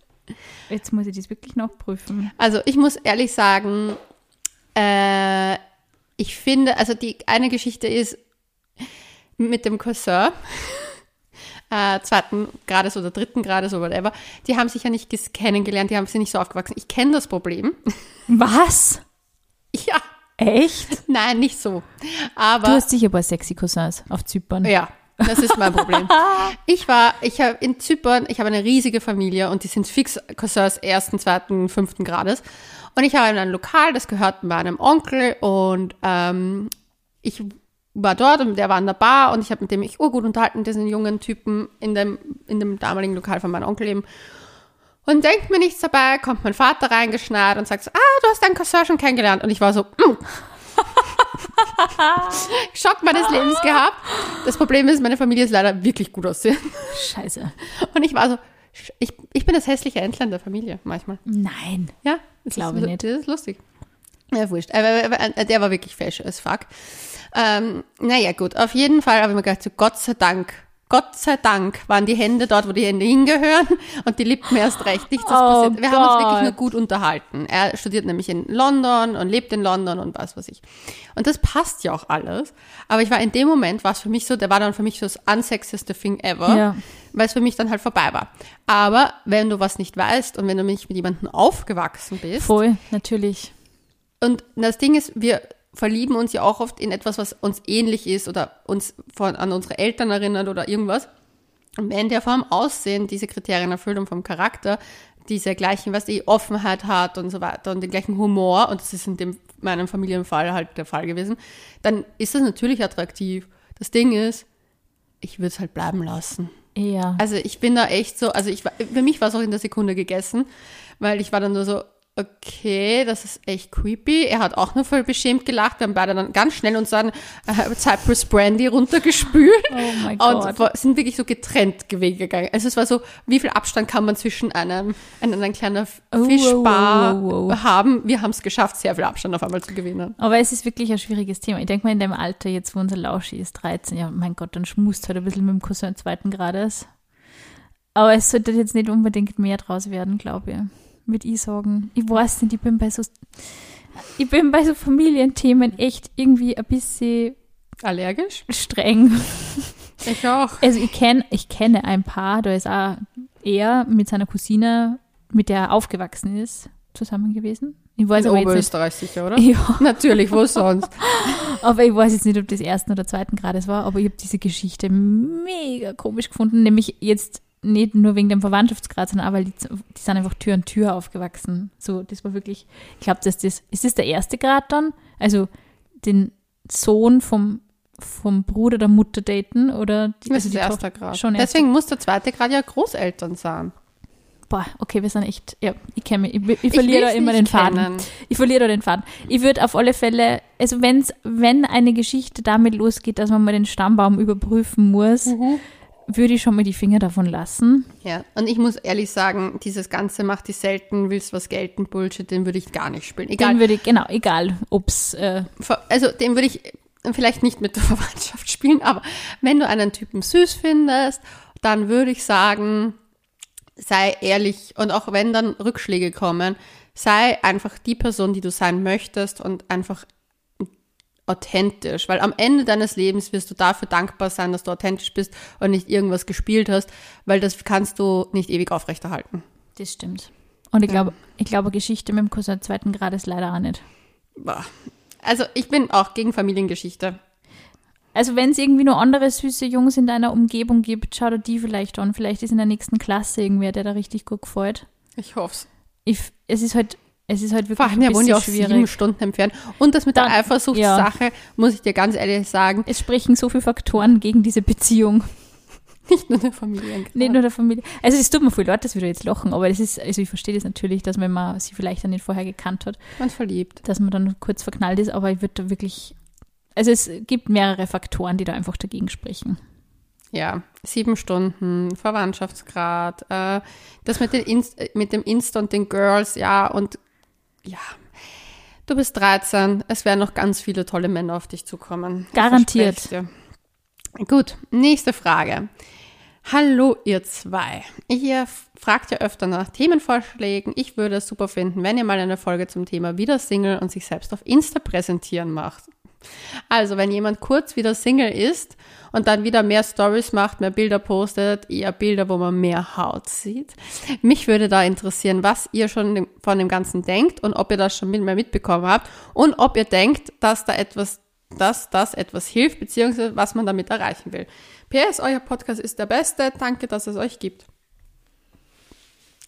jetzt muss ich das wirklich noch prüfen. Also ich muss ehrlich sagen, äh, ich finde, also die eine Geschichte ist mit dem Cousin, (laughs) äh, zweiten Grades oder dritten Grades oder whatever, die haben sich ja nicht kennengelernt, die haben sie nicht so aufgewachsen. Ich kenne das Problem. Was? (laughs) Ja, Echt? (laughs) nein, nicht so. Du Aber hast sicher ein paar sexy Cousins auf Zypern. ja, das ist mein Problem. (laughs) Ich war, ich habe in Zypern, ich habe eine riesige Familie und die sind fix Cousins ersten, zweiten, fünften Grades. Und ich habe ein Lokal, das gehört meinem Onkel und ähm, ich war dort und der war in der Bar und ich habe mit dem mich urgut unterhalten, diesen jungen Typen in dem, in dem damaligen Lokal von meinem Onkel eben. Und denkt mir nichts dabei, kommt mein Vater reingeschneit und sagt so, ah, du hast deinen Cousin schon kennengelernt. Und ich war so, mm. (laughs) Schock meines Lebens gehabt. Das Problem ist, meine Familie ist leider wirklich gut aussehen. Scheiße. Und ich war so, ich, ich bin das hässliche Entlein der Familie manchmal. Nein. Ja, das Glaube ist, nicht. Das ist lustig. Ja, wurscht. Der war wirklich fesch as fuck. Ähm, naja, gut. Auf jeden Fall habe ich mir gedacht, so Gott sei Dank, Gott sei Dank waren die Hände dort, wo die Hände hingehören und die Lippen erst recht. Nichts ist Oh passiert. Wir haben uns wirklich Gott. nur gut unterhalten. Er studiert nämlich in London und lebt in London und was weiß ich. Und das passt ja auch alles. Aber ich war in dem Moment, war es für mich so, der war dann für mich so das unsexieste Thing ever Ja. weil es für mich dann halt vorbei war. Aber wenn du was nicht weißt und wenn du nicht mit jemandem aufgewachsen bist, Voll, natürlich. und das Ding ist, wir verlieben uns ja auch oft in etwas, was uns ähnlich ist oder uns von, an unsere Eltern erinnert oder irgendwas. Und wenn der vom Aussehen diese Kriterien erfüllt und vom Charakter diese gleichen, was die Offenheit hat und so weiter und den gleichen Humor, und das ist in dem, meinem Familienfall halt der Fall gewesen, dann ist das natürlich attraktiv. Das Ding ist, ich würde es halt bleiben lassen. Ja. Also ich bin da echt so, also ich war, für mich war es auch in der Sekunde gegessen, weil ich war dann nur so, okay, das ist echt creepy. Er hat auch nur voll beschämt gelacht. Wir haben beide dann ganz schnell uns dann äh, Cypress Brandy runtergespült Oh mein und Gott. war- sind wirklich so getrennt gegangen. Also es war so, wie viel Abstand kann man zwischen einem, einem, einem kleinen Oh, Fischbar oh, oh, haben? Wir haben es geschafft, sehr viel Abstand auf einmal zu gewinnen. Aber es ist wirklich ein schwieriges Thema. Ich denke mal, in dem Alter, jetzt wo unser Lauschi ist, 13, ja, mein Gott, dann schmust halt ein bisschen mit dem Cousin zweiten Grades. Aber es sollte jetzt nicht unbedingt mehr draus werden, glaube ich. Würde ich sagen. Ich weiß nicht, ich bin bei so, ich bin bei so Familienthemen echt irgendwie ein bisschen Allergisch? streng. Ich auch. Also ich kenne ich kenne ein Paar, da ist auch er mit seiner Cousine, mit der er aufgewachsen ist, zusammen gewesen. Ich weiß In Oberösterreich sicher, oder? Ja, (laughs) Natürlich, wo sonst? aber ich weiß jetzt nicht, ob das ersten oder zweiten Grades war, aber ich habe diese Geschichte mega komisch gefunden, nämlich jetzt nicht nur wegen dem Verwandtschaftsgrad, sondern auch, weil die, die sind einfach Tür an Tür aufgewachsen. So, das war wirklich, ich glaube, dass das, ist das der erste Grad dann? Also den Sohn vom, vom Bruder der Mutter daten oder die, Das also ist die erster Tochter- Grad. Schon Deswegen muss der zweite Grad ja Großeltern sein. Boah, okay, wir sind echt, ja, ich kenne mich, ich, ich verliere da immer den Faden. kennen. Ich verliere da den Faden. Ich würde auf alle Fälle, also wenn's, wenn eine Geschichte damit losgeht, dass man mal den Stammbaum überprüfen muss, Mhm. Würde ich schon mal die Finger davon lassen. Ja, und ich muss ehrlich sagen, dieses Ganze macht die selten, willst was gelten, Bullshit, den würde ich gar nicht spielen. Egal, Dann würde ich, genau, egal, ob's, äh, also den würde ich vielleicht nicht mit der (laughs) Verwandtschaft spielen, aber wenn du einen Typen süß findest, dann würde ich sagen, sei ehrlich und auch wenn dann Rückschläge kommen, sei einfach die Person, die du sein möchtest und einfach authentisch, weil am Ende deines Lebens wirst du dafür dankbar sein, dass du authentisch bist und nicht irgendwas gespielt hast, weil das kannst du nicht ewig aufrechterhalten. das stimmt. Und ich Ja. glaube, ich glaube, Geschichte mit dem Cousin zweiten Grades leider auch nicht. Also ich bin auch gegen Familiengeschichte. Also wenn es irgendwie nur andere süße Jungs in deiner Umgebung gibt, schau dir die vielleicht an. Vielleicht ist in der nächsten Klasse irgendwer, der da richtig gut gefällt. Ich hoffe Ich, es ist halt, es ist halt Vor wirklich allem, ein ja bisschen auch sieben schwierig. Stunden entfernt. Und das mit Dann- der Eifersuchtssache, muss ich dir ganz ehrlich sagen, Es sprechen so viele Faktoren gegen diese Beziehung. (laughs) nicht nur der Familienkreis. Nicht nur der Familie. Also es tut mir voll leid, dass wir da jetzt lachen, aber es ist, also ich verstehe das natürlich, dass wenn man sie vielleicht dann nicht vorher gekannt hat, Man verliebt. dass man dann kurz verknallt ist, aber ich würde da wirklich, also es gibt mehrere Faktoren, die da einfach dagegen sprechen. Ja, sieben Stunden, Verwandtschaftsgrad, äh, das mit, den Inst mit dem Insta und den Girls, ja, und ja, du bist 13, es werden noch ganz viele tolle Männer auf dich zukommen. Ich Garantiert. Gut, nächste Frage. Hallo ihr zwei. Ihr fragt ja öfter nach Themenvorschlägen. Ich würde es super finden, wenn ihr mal eine Folge zum Thema wieder Single und sich selbst auf Insta präsentieren macht. Also, wenn jemand kurz wieder Single ist und dann wieder mehr Stories macht, mehr Bilder postet, eher Bilder, wo man mehr Haut sieht. Mich würde da interessieren, was ihr schon von dem Ganzen denkt und ob ihr das schon mehr mitbekommen habt und ob ihr denkt, dass da etwas, dass das etwas hilft, beziehungsweise was man damit erreichen will. PS, euer Podcast ist der beste. Danke, dass es euch gibt.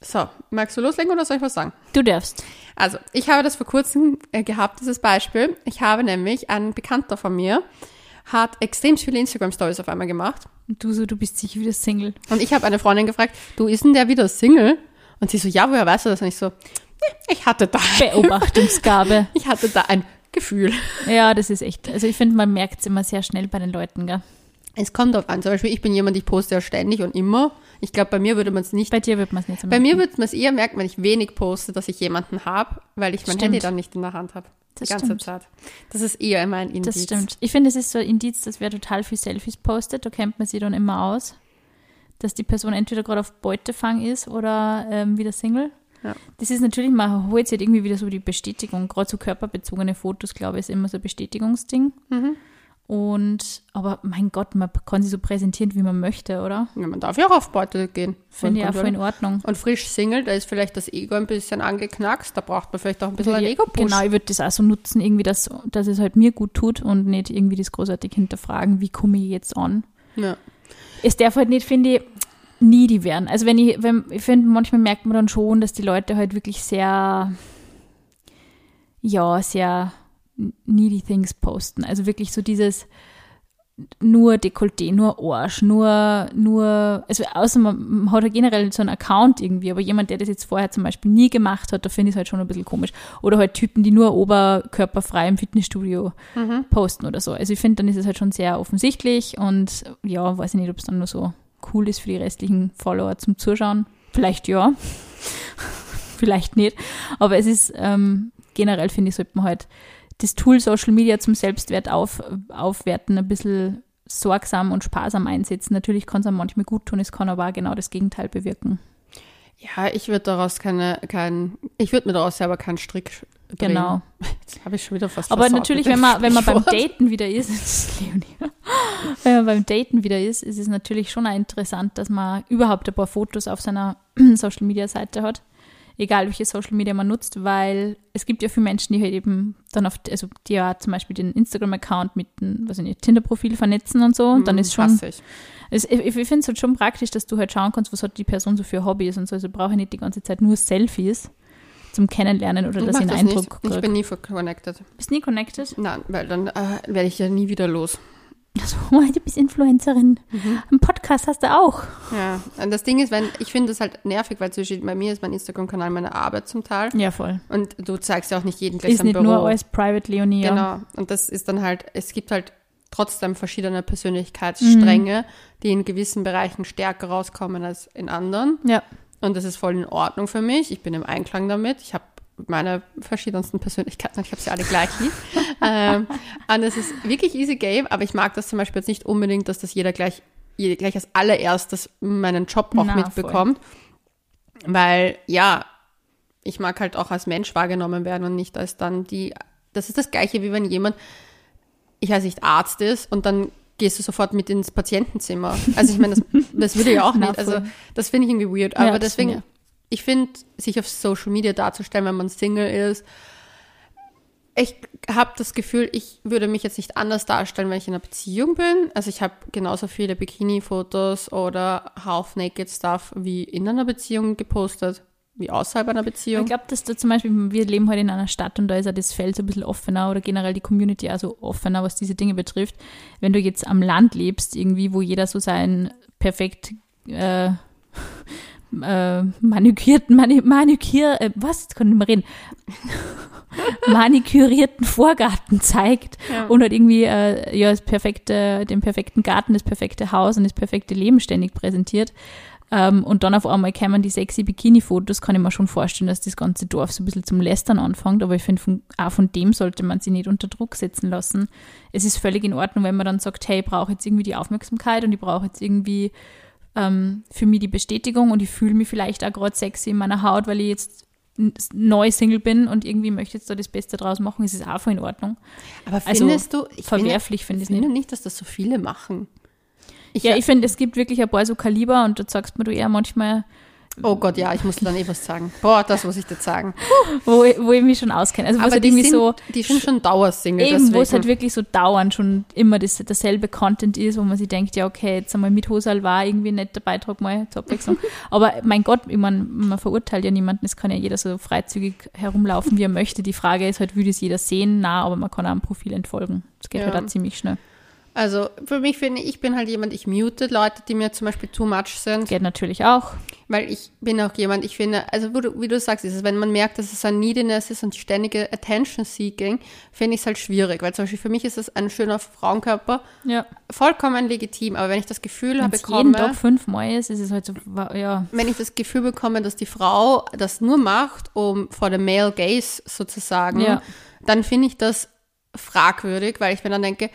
So, magst du loslegen oder soll ich was sagen? Du darfst. Also, ich habe das vor kurzem äh, gehabt, dieses Beispiel. Ich habe nämlich, ein Bekannter von mir hat extrem viele Instagram-Stories auf einmal gemacht. Und du so, du bist sicher wieder Single. Und ich habe eine Freundin gefragt, du, ist denn der wieder Single? Und sie so, ja, woher weißt du das? Und ich so, "Ja, ich hatte da, Beobachtungsgabe. (laughs) ich hatte da ein Gefühl. ja, das ist echt, also ich finde, man merkt es immer sehr schnell bei den Leuten, gell? Es kommt drauf an. Zum Beispiel, ich bin jemand, ich poste ja ständig und immer. Ich glaube, bei mir würde man es nicht Bei dir wird man es nicht so Bei mir würde man es eher merken, wenn ich wenig poste, dass ich jemanden habe, weil ich mein Stimmt. Handy dann nicht in der Hand habe. Die Das ganze stimmt. Zeit. Das ist eher mein Indiz. Das stimmt. Ich finde, es ist so ein Indiz, dass wer total viel Selfies postet, da kennt man sie dann immer aus, dass die Person entweder gerade auf Beutefang ist oder ähm, wieder Single. Ja. Das ist natürlich, man holt sich halt irgendwie wieder so die Bestätigung. Gerade so körperbezogene Fotos, glaube ich, ist immer so ein Bestätigungsding. Mhm. Und, aber mein Gott, man kann sie so präsentieren, wie man möchte, oder? Ja, man darf ja auch auf Beute gehen. Finde ich auch voll in Ordnung. Und frisch Single, da ist vielleicht das Ego ein bisschen angeknackst, da braucht man vielleicht auch ein bisschen ein Ja, Ego-Push. Genau, ich würde das auch so nutzen, irgendwie, dass, dass es halt mir gut tut und nicht irgendwie das großartig hinterfragen, wie komme ich jetzt an. Ja. Es darf halt nicht, finde ich, needy werden. Also wenn ich, wenn, ich finde, manchmal merkt man dann schon, dass die Leute halt wirklich sehr, ja, sehr needy things posten. Also wirklich so dieses nur Dekolleté, nur Arsch, nur, nur, also außer man, hat ja generell so einen Account irgendwie, aber jemand, der das jetzt vorher zum Beispiel nie gemacht hat, da finde ich es halt schon ein bisschen komisch. Oder halt Typen, die nur oberkörperfrei im Fitnessstudio posten oder so. Also ich finde, dann ist es halt schon sehr offensichtlich und ja, weiß ich nicht, ob es dann nur so cool ist für die restlichen Follower zum Zuschauen. Vielleicht ja, (laughs) vielleicht nicht. Aber es ist ähm, generell, finde ich, sollte man halt das Tool Social Media zum Selbstwert auf, aufwerten, ein bisschen sorgsam und sparsam einsetzen. Natürlich kann es einem manchmal gut tun, es kann aber auch genau das Gegenteil bewirken. Ja, ich würde daraus keine, kein, ich würde mir daraus selber keinen Strick drehen. Genau. Jetzt habe ich schon wieder fast Aber natürlich, wenn man, wenn man beim. Daten wieder (laughs) ist, Leonie. wenn man beim Daten wieder ist, ist es natürlich schon interessant, dass man überhaupt ein paar Fotos auf seiner (clears throat) Social Media Seite hat. Egal welche Social Media man nutzt, weil es gibt ja viele Menschen, die halt eben dann auf, also die ja zum Beispiel den Instagram-Account mit dem, was ich nicht, Tinder-Profil vernetzen und so. Und dann Hm, ist schon, hasse ich. es, ich, ich finde es halt schon praktisch, dass du halt schauen kannst, was hat die Person so für Hobbys und so. Also brauche ich nicht die ganze Zeit nur Selfies zum Kennenlernen oder Ich dass ich einen das Eindruck nicht. Ich bin nie connected. Bist nie connected? Nein, weil dann äh, werde ich ja nie wieder los. Also, (laughs) du bist Influencerin. Mhm. Einen Podcast hast du auch. Ja, und das Ding ist, wenn, ich finde das halt nervig, weil zum Beispiel bei mir ist mein Instagram-Kanal meine Arbeit zum Teil. Ja, voll. Und du zeigst ja auch nicht jeden gleich Ist sein nicht Büro. nur alles Private Leonie. Genau. Und das ist dann halt, es gibt halt trotzdem verschiedene Persönlichkeitsstränge, Mhm. die in gewissen Bereichen stärker rauskommen als in anderen. Ja. Und das ist voll in Ordnung für mich. Ich bin im Einklang damit. Ich habe meine verschiedensten Persönlichkeiten ich habe sie alle gleich lieb. (laughs) ähm, und es ist wirklich easy game, aber ich mag das zum Beispiel jetzt nicht unbedingt, dass das jeder gleich, jeder gleich als allererstes meinen Job auch Na, mitbekommt. Weil, ja, ich mag halt auch als Mensch wahrgenommen werden und nicht als dann die, das ist das Gleiche, wie wenn jemand, ich weiß nicht, Arzt ist und dann gehst du sofort mit ins Patientenzimmer. Also ich meine, das, das würde ich auch (laughs) Na, nicht. Also voll. das finde ich irgendwie weird. Ja, Aber das deswegen, ich finde, sich auf Social Media darzustellen, wenn man Single ist, ich habe das Gefühl, ich würde mich jetzt nicht anders darstellen, wenn ich in einer Beziehung bin. Also ich habe genauso viele Bikini-Fotos oder Half-Naked-Stuff wie in einer Beziehung gepostet, wie außerhalb einer Beziehung. Ich glaube, dass da zum Beispiel, wir leben heute in einer Stadt und da ist ja das Feld so ein bisschen offener oder generell die Community also offener, was diese Dinge betrifft. Wenn du jetzt am Land lebst, irgendwie, wo jeder so sein perfekt äh, äh, manikürten, mani, manikür, äh, was? Jetzt kann ich nicht mehr reden. (laughs) manikürierten Vorgarten zeigt Ja. und halt irgendwie äh, ja, das perfekte, den perfekten Garten, das perfekte Haus und das perfekte Leben ständig präsentiert. Ähm, und dann auf einmal kämen die sexy Bikini-Fotos, kann ich mir schon vorstellen, dass das ganze Dorf so ein bisschen zum Lästern anfängt. Aber ich finde, von, auch von dem sollte man sich nicht unter Druck setzen lassen. Es ist völlig in Ordnung, wenn man dann sagt, hey, ich brauche jetzt irgendwie die Aufmerksamkeit und ich brauche jetzt irgendwie ähm, für mich die Bestätigung und ich fühle mich vielleicht auch gerade sexy in meiner Haut, weil ich jetzt neu Single bin und irgendwie möchte jetzt da das Beste draus machen, ist es auch voll in Ordnung. Aber Also, findest du, ich Verwerflich finde ich es nicht. finde nicht, dass das so viele machen. Ich, Ja, ich finde, es gibt wirklich ein paar so Kaliber und da sagst mir du eher manchmal, oh Gott, ja, ich muss dann eh was sagen. Boah, das muss ich dir sagen. wo, ich- wo ich mich schon auskenne. Also wo es Aber halt die irgendwie sind, so die sind schon Dauersingle. Eben, wo es deswegen. halt wirklich so dauernd schon immer das, dasselbe Content ist, wo man sich denkt, ja, okay, jetzt einmal mit Hosal war irgendwie ein netter Beitrag mal zur Abwechslung. (laughs) Aber mein Gott, ich mein, man verurteilt ja niemanden, es kann ja jeder so freizügig herumlaufen, wie er möchte. Die Frage ist halt, will das jeder sehen? Na, aber man kann auch einem Profil entfolgen. Das geht Ja. halt auch ziemlich schnell. Also für mich finde ich, ich bin halt jemand, ich mute Leute, die mir zum Beispiel too much sind, Geht natürlich auch. weil ich bin auch jemand, ich finde, also wo du, wie du sagst, ist es, wenn man merkt, dass es ein Neediness ist und ständige Attention-Seeking, finde ich es halt schwierig, weil zum Beispiel für mich ist es ein schöner Frauenkörper, Ja. vollkommen legitim, aber wenn ich das Gefühl Wenn habe, es jeden Tag bekomme, fünfmal ist, ist es halt so, ja, wenn ich das Gefühl bekomme, dass die Frau das nur macht, um vor dem Male Gaze sozusagen, Ja. dann finde ich das fragwürdig, weil ich mir dann denke,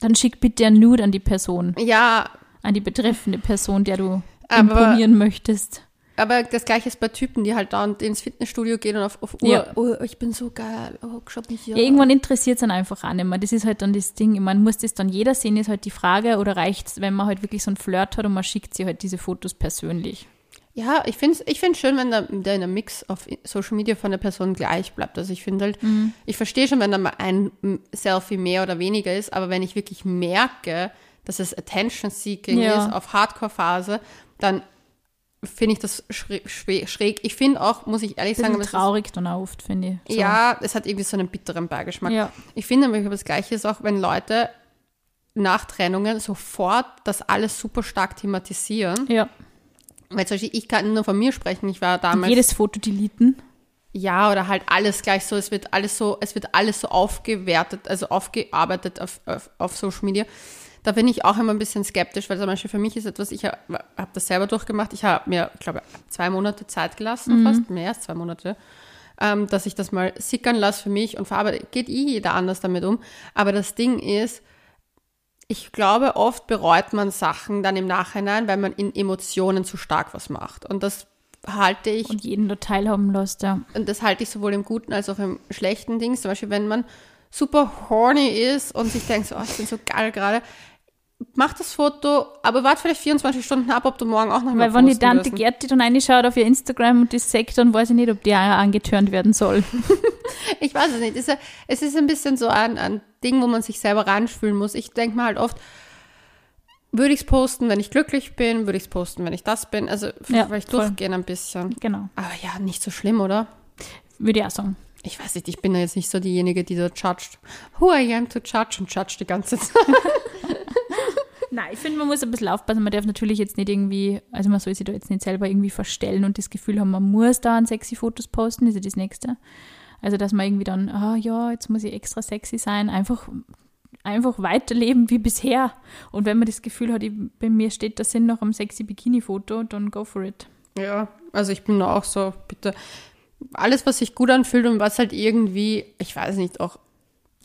dann schick bitte ein Nude an die Person, ja, an die betreffende Person, der du Aber- imponieren möchtest. Aber das gleiche ist bei Typen, die halt da ins Fitnessstudio gehen und auf, auf Uhr, Ja. oh, ich bin so geil, oh, schau mich hier. Ja, irgendwann interessiert es dann einfach auch nicht mehr. Das ist halt dann das Ding. Man muss das dann jeder sehen, ist halt die Frage. Oder reicht es, wenn man halt wirklich so einen Flirt hat und man schickt sich halt diese Fotos persönlich? Ja, ich finde es ich find's schön, wenn der, der der Mix auf Social Media von der Person gleich bleibt. Also ich finde halt, Mhm. ich verstehe schon, wenn da mal ein Selfie mehr oder weniger ist, aber wenn ich wirklich merke, dass es Attention-Seeking Ja. ist auf Hardcore-Phase, dann finde ich das schräg. Ich finde auch, muss ich ehrlich sagen, Bisschen es traurig dann auch oft, finde ich. ist, So. ja, es hat irgendwie so einen bitteren Beigeschmack. Ja. Ich finde nämlich aber das Gleiche ist auch, wenn Leute nach Trennungen sofort das alles super stark thematisieren. Ja. Weil zum Beispiel, ich kann nur von mir sprechen, ich war damals. jedes Foto deleten. ja, oder halt alles gleich so, es wird alles so, es wird alles so aufgewertet, also aufgearbeitet auf, auf, auf Social Media. Da bin ich auch immer ein bisschen skeptisch, weil zum Beispiel für mich ist etwas, ich habe hab das selber durchgemacht, ich habe mir, ich glaube, zwei Monate Zeit gelassen, fast mehr als zwei Monate, ähm, dass ich das mal sickern lasse für mich und verarbeite. Geht eh jeder anders damit um. Aber das Ding ist, ich glaube, oft bereut man Sachen dann im Nachhinein, weil man in Emotionen zu stark was macht. Und das halte ich Und jeden da teilhaben lässt, ja. und das halte ich sowohl im guten als auch im schlechten Ding. Zum Beispiel, wenn man super horny ist und sich denkt, so, oh, ich bin so geil gerade, mach das Foto, aber warte vielleicht 24 Stunden ab, ob du morgen auch noch mal Weil wenn die Tante wirst. Gerti dann reinschaut auf ihr Instagram und das sagt, dann weiß ich nicht, ob die auch angeturnt werden soll. (laughs) Ich weiß es nicht. Es ist, ein bisschen so ein, ein Ding, wo man sich selber reinfühlen muss. Ich denke mir halt oft, würde ich es posten, wenn ich glücklich bin, würde ich es posten, wenn ich das bin. Also Ja, vielleicht voll. durchgehen ein bisschen. Genau. Aber ja, nicht so schlimm, oder? Würde ich auch sagen. Ich weiß nicht, ich bin ja jetzt nicht so diejenige, die da judgt. Who I am to judge und judge die ganze (laughs) Zeit. Nein, ich finde, man muss ein bisschen aufpassen. Man darf natürlich jetzt nicht irgendwie, also man soll sich da jetzt nicht selber irgendwie verstellen und das Gefühl haben, man muss da an sexy Fotos posten, ist ja das Nächste. Also, dass man irgendwie dann, ah ja, jetzt muss ich extra sexy sein, einfach, einfach weiterleben wie bisher. Und wenn man das Gefühl hat, ich, bei mir steht der Sinn noch am sexy Bikini-Foto, dann go for it. Ja, also ich bin da auch so, bitte. Alles, was sich gut anfühlt und was halt irgendwie, ich weiß nicht, auch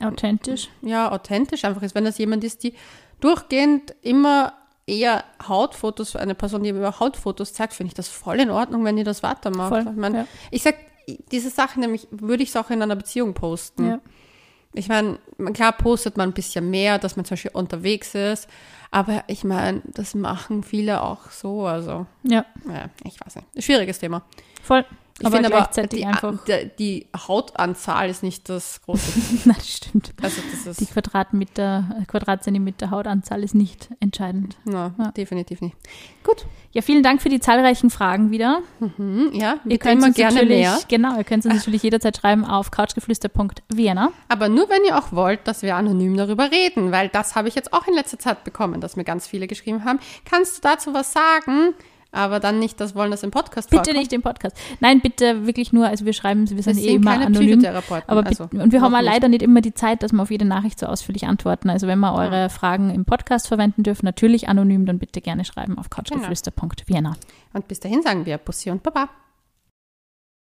Authentisch. ja, authentisch einfach ist. Wenn das jemand ist, die durchgehend immer eher Hautfotos für eine Person, die über Hautfotos zeigt, finde ich das voll in Ordnung, wenn die das weitermacht. Voll, ich meine, ja. ich sag, diese Sachen nämlich, würde ich es auch in einer Beziehung posten. Ja. Ich meine, klar postet man ein bisschen mehr, dass man zum Beispiel unterwegs ist, aber ich meine, das machen viele auch so, also, Ja, ja, ich weiß nicht. Schwieriges Thema. voll. Ich aber finde aber, gleichzeitig die, einfach- die, die Hautanzahl ist nicht das große. (laughs) Nein, das stimmt. Also das Die Quadratmeter, Quadratzentimeter Hautanzahl ist nicht entscheidend. na, Ja. definitiv nicht. Gut, Ja, vielen Dank für die zahlreichen Fragen wieder. hm, ja, Ihr wir könnt immer uns gerne natürlich, mehr. genau, ihr könnt uns (laughs) natürlich jederzeit schreiben auf couchgeflüster.vienna. Aber nur wenn ihr auch wollt, dass wir anonym darüber reden, weil das habe ich jetzt auch in letzter Zeit bekommen, dass mir ganz viele geschrieben haben. Kannst du dazu was sagen? Aber dann nicht das wollen, das im Podcast Bitte vorkommt. nicht im Podcast. Nein, bitte wirklich nur, also wir schreiben, wir sind eh immer anonym. Aber also, und wir haben auch leider nicht immer die Zeit, dass wir auf jede Nachricht so ausführlich antworten. Also wenn wir eure Fragen im Podcast verwenden dürfen, natürlich anonym, dann bitte gerne schreiben auf Genau. couchgeflüster.vienna. Und bis dahin sagen wir Bussi und Baba.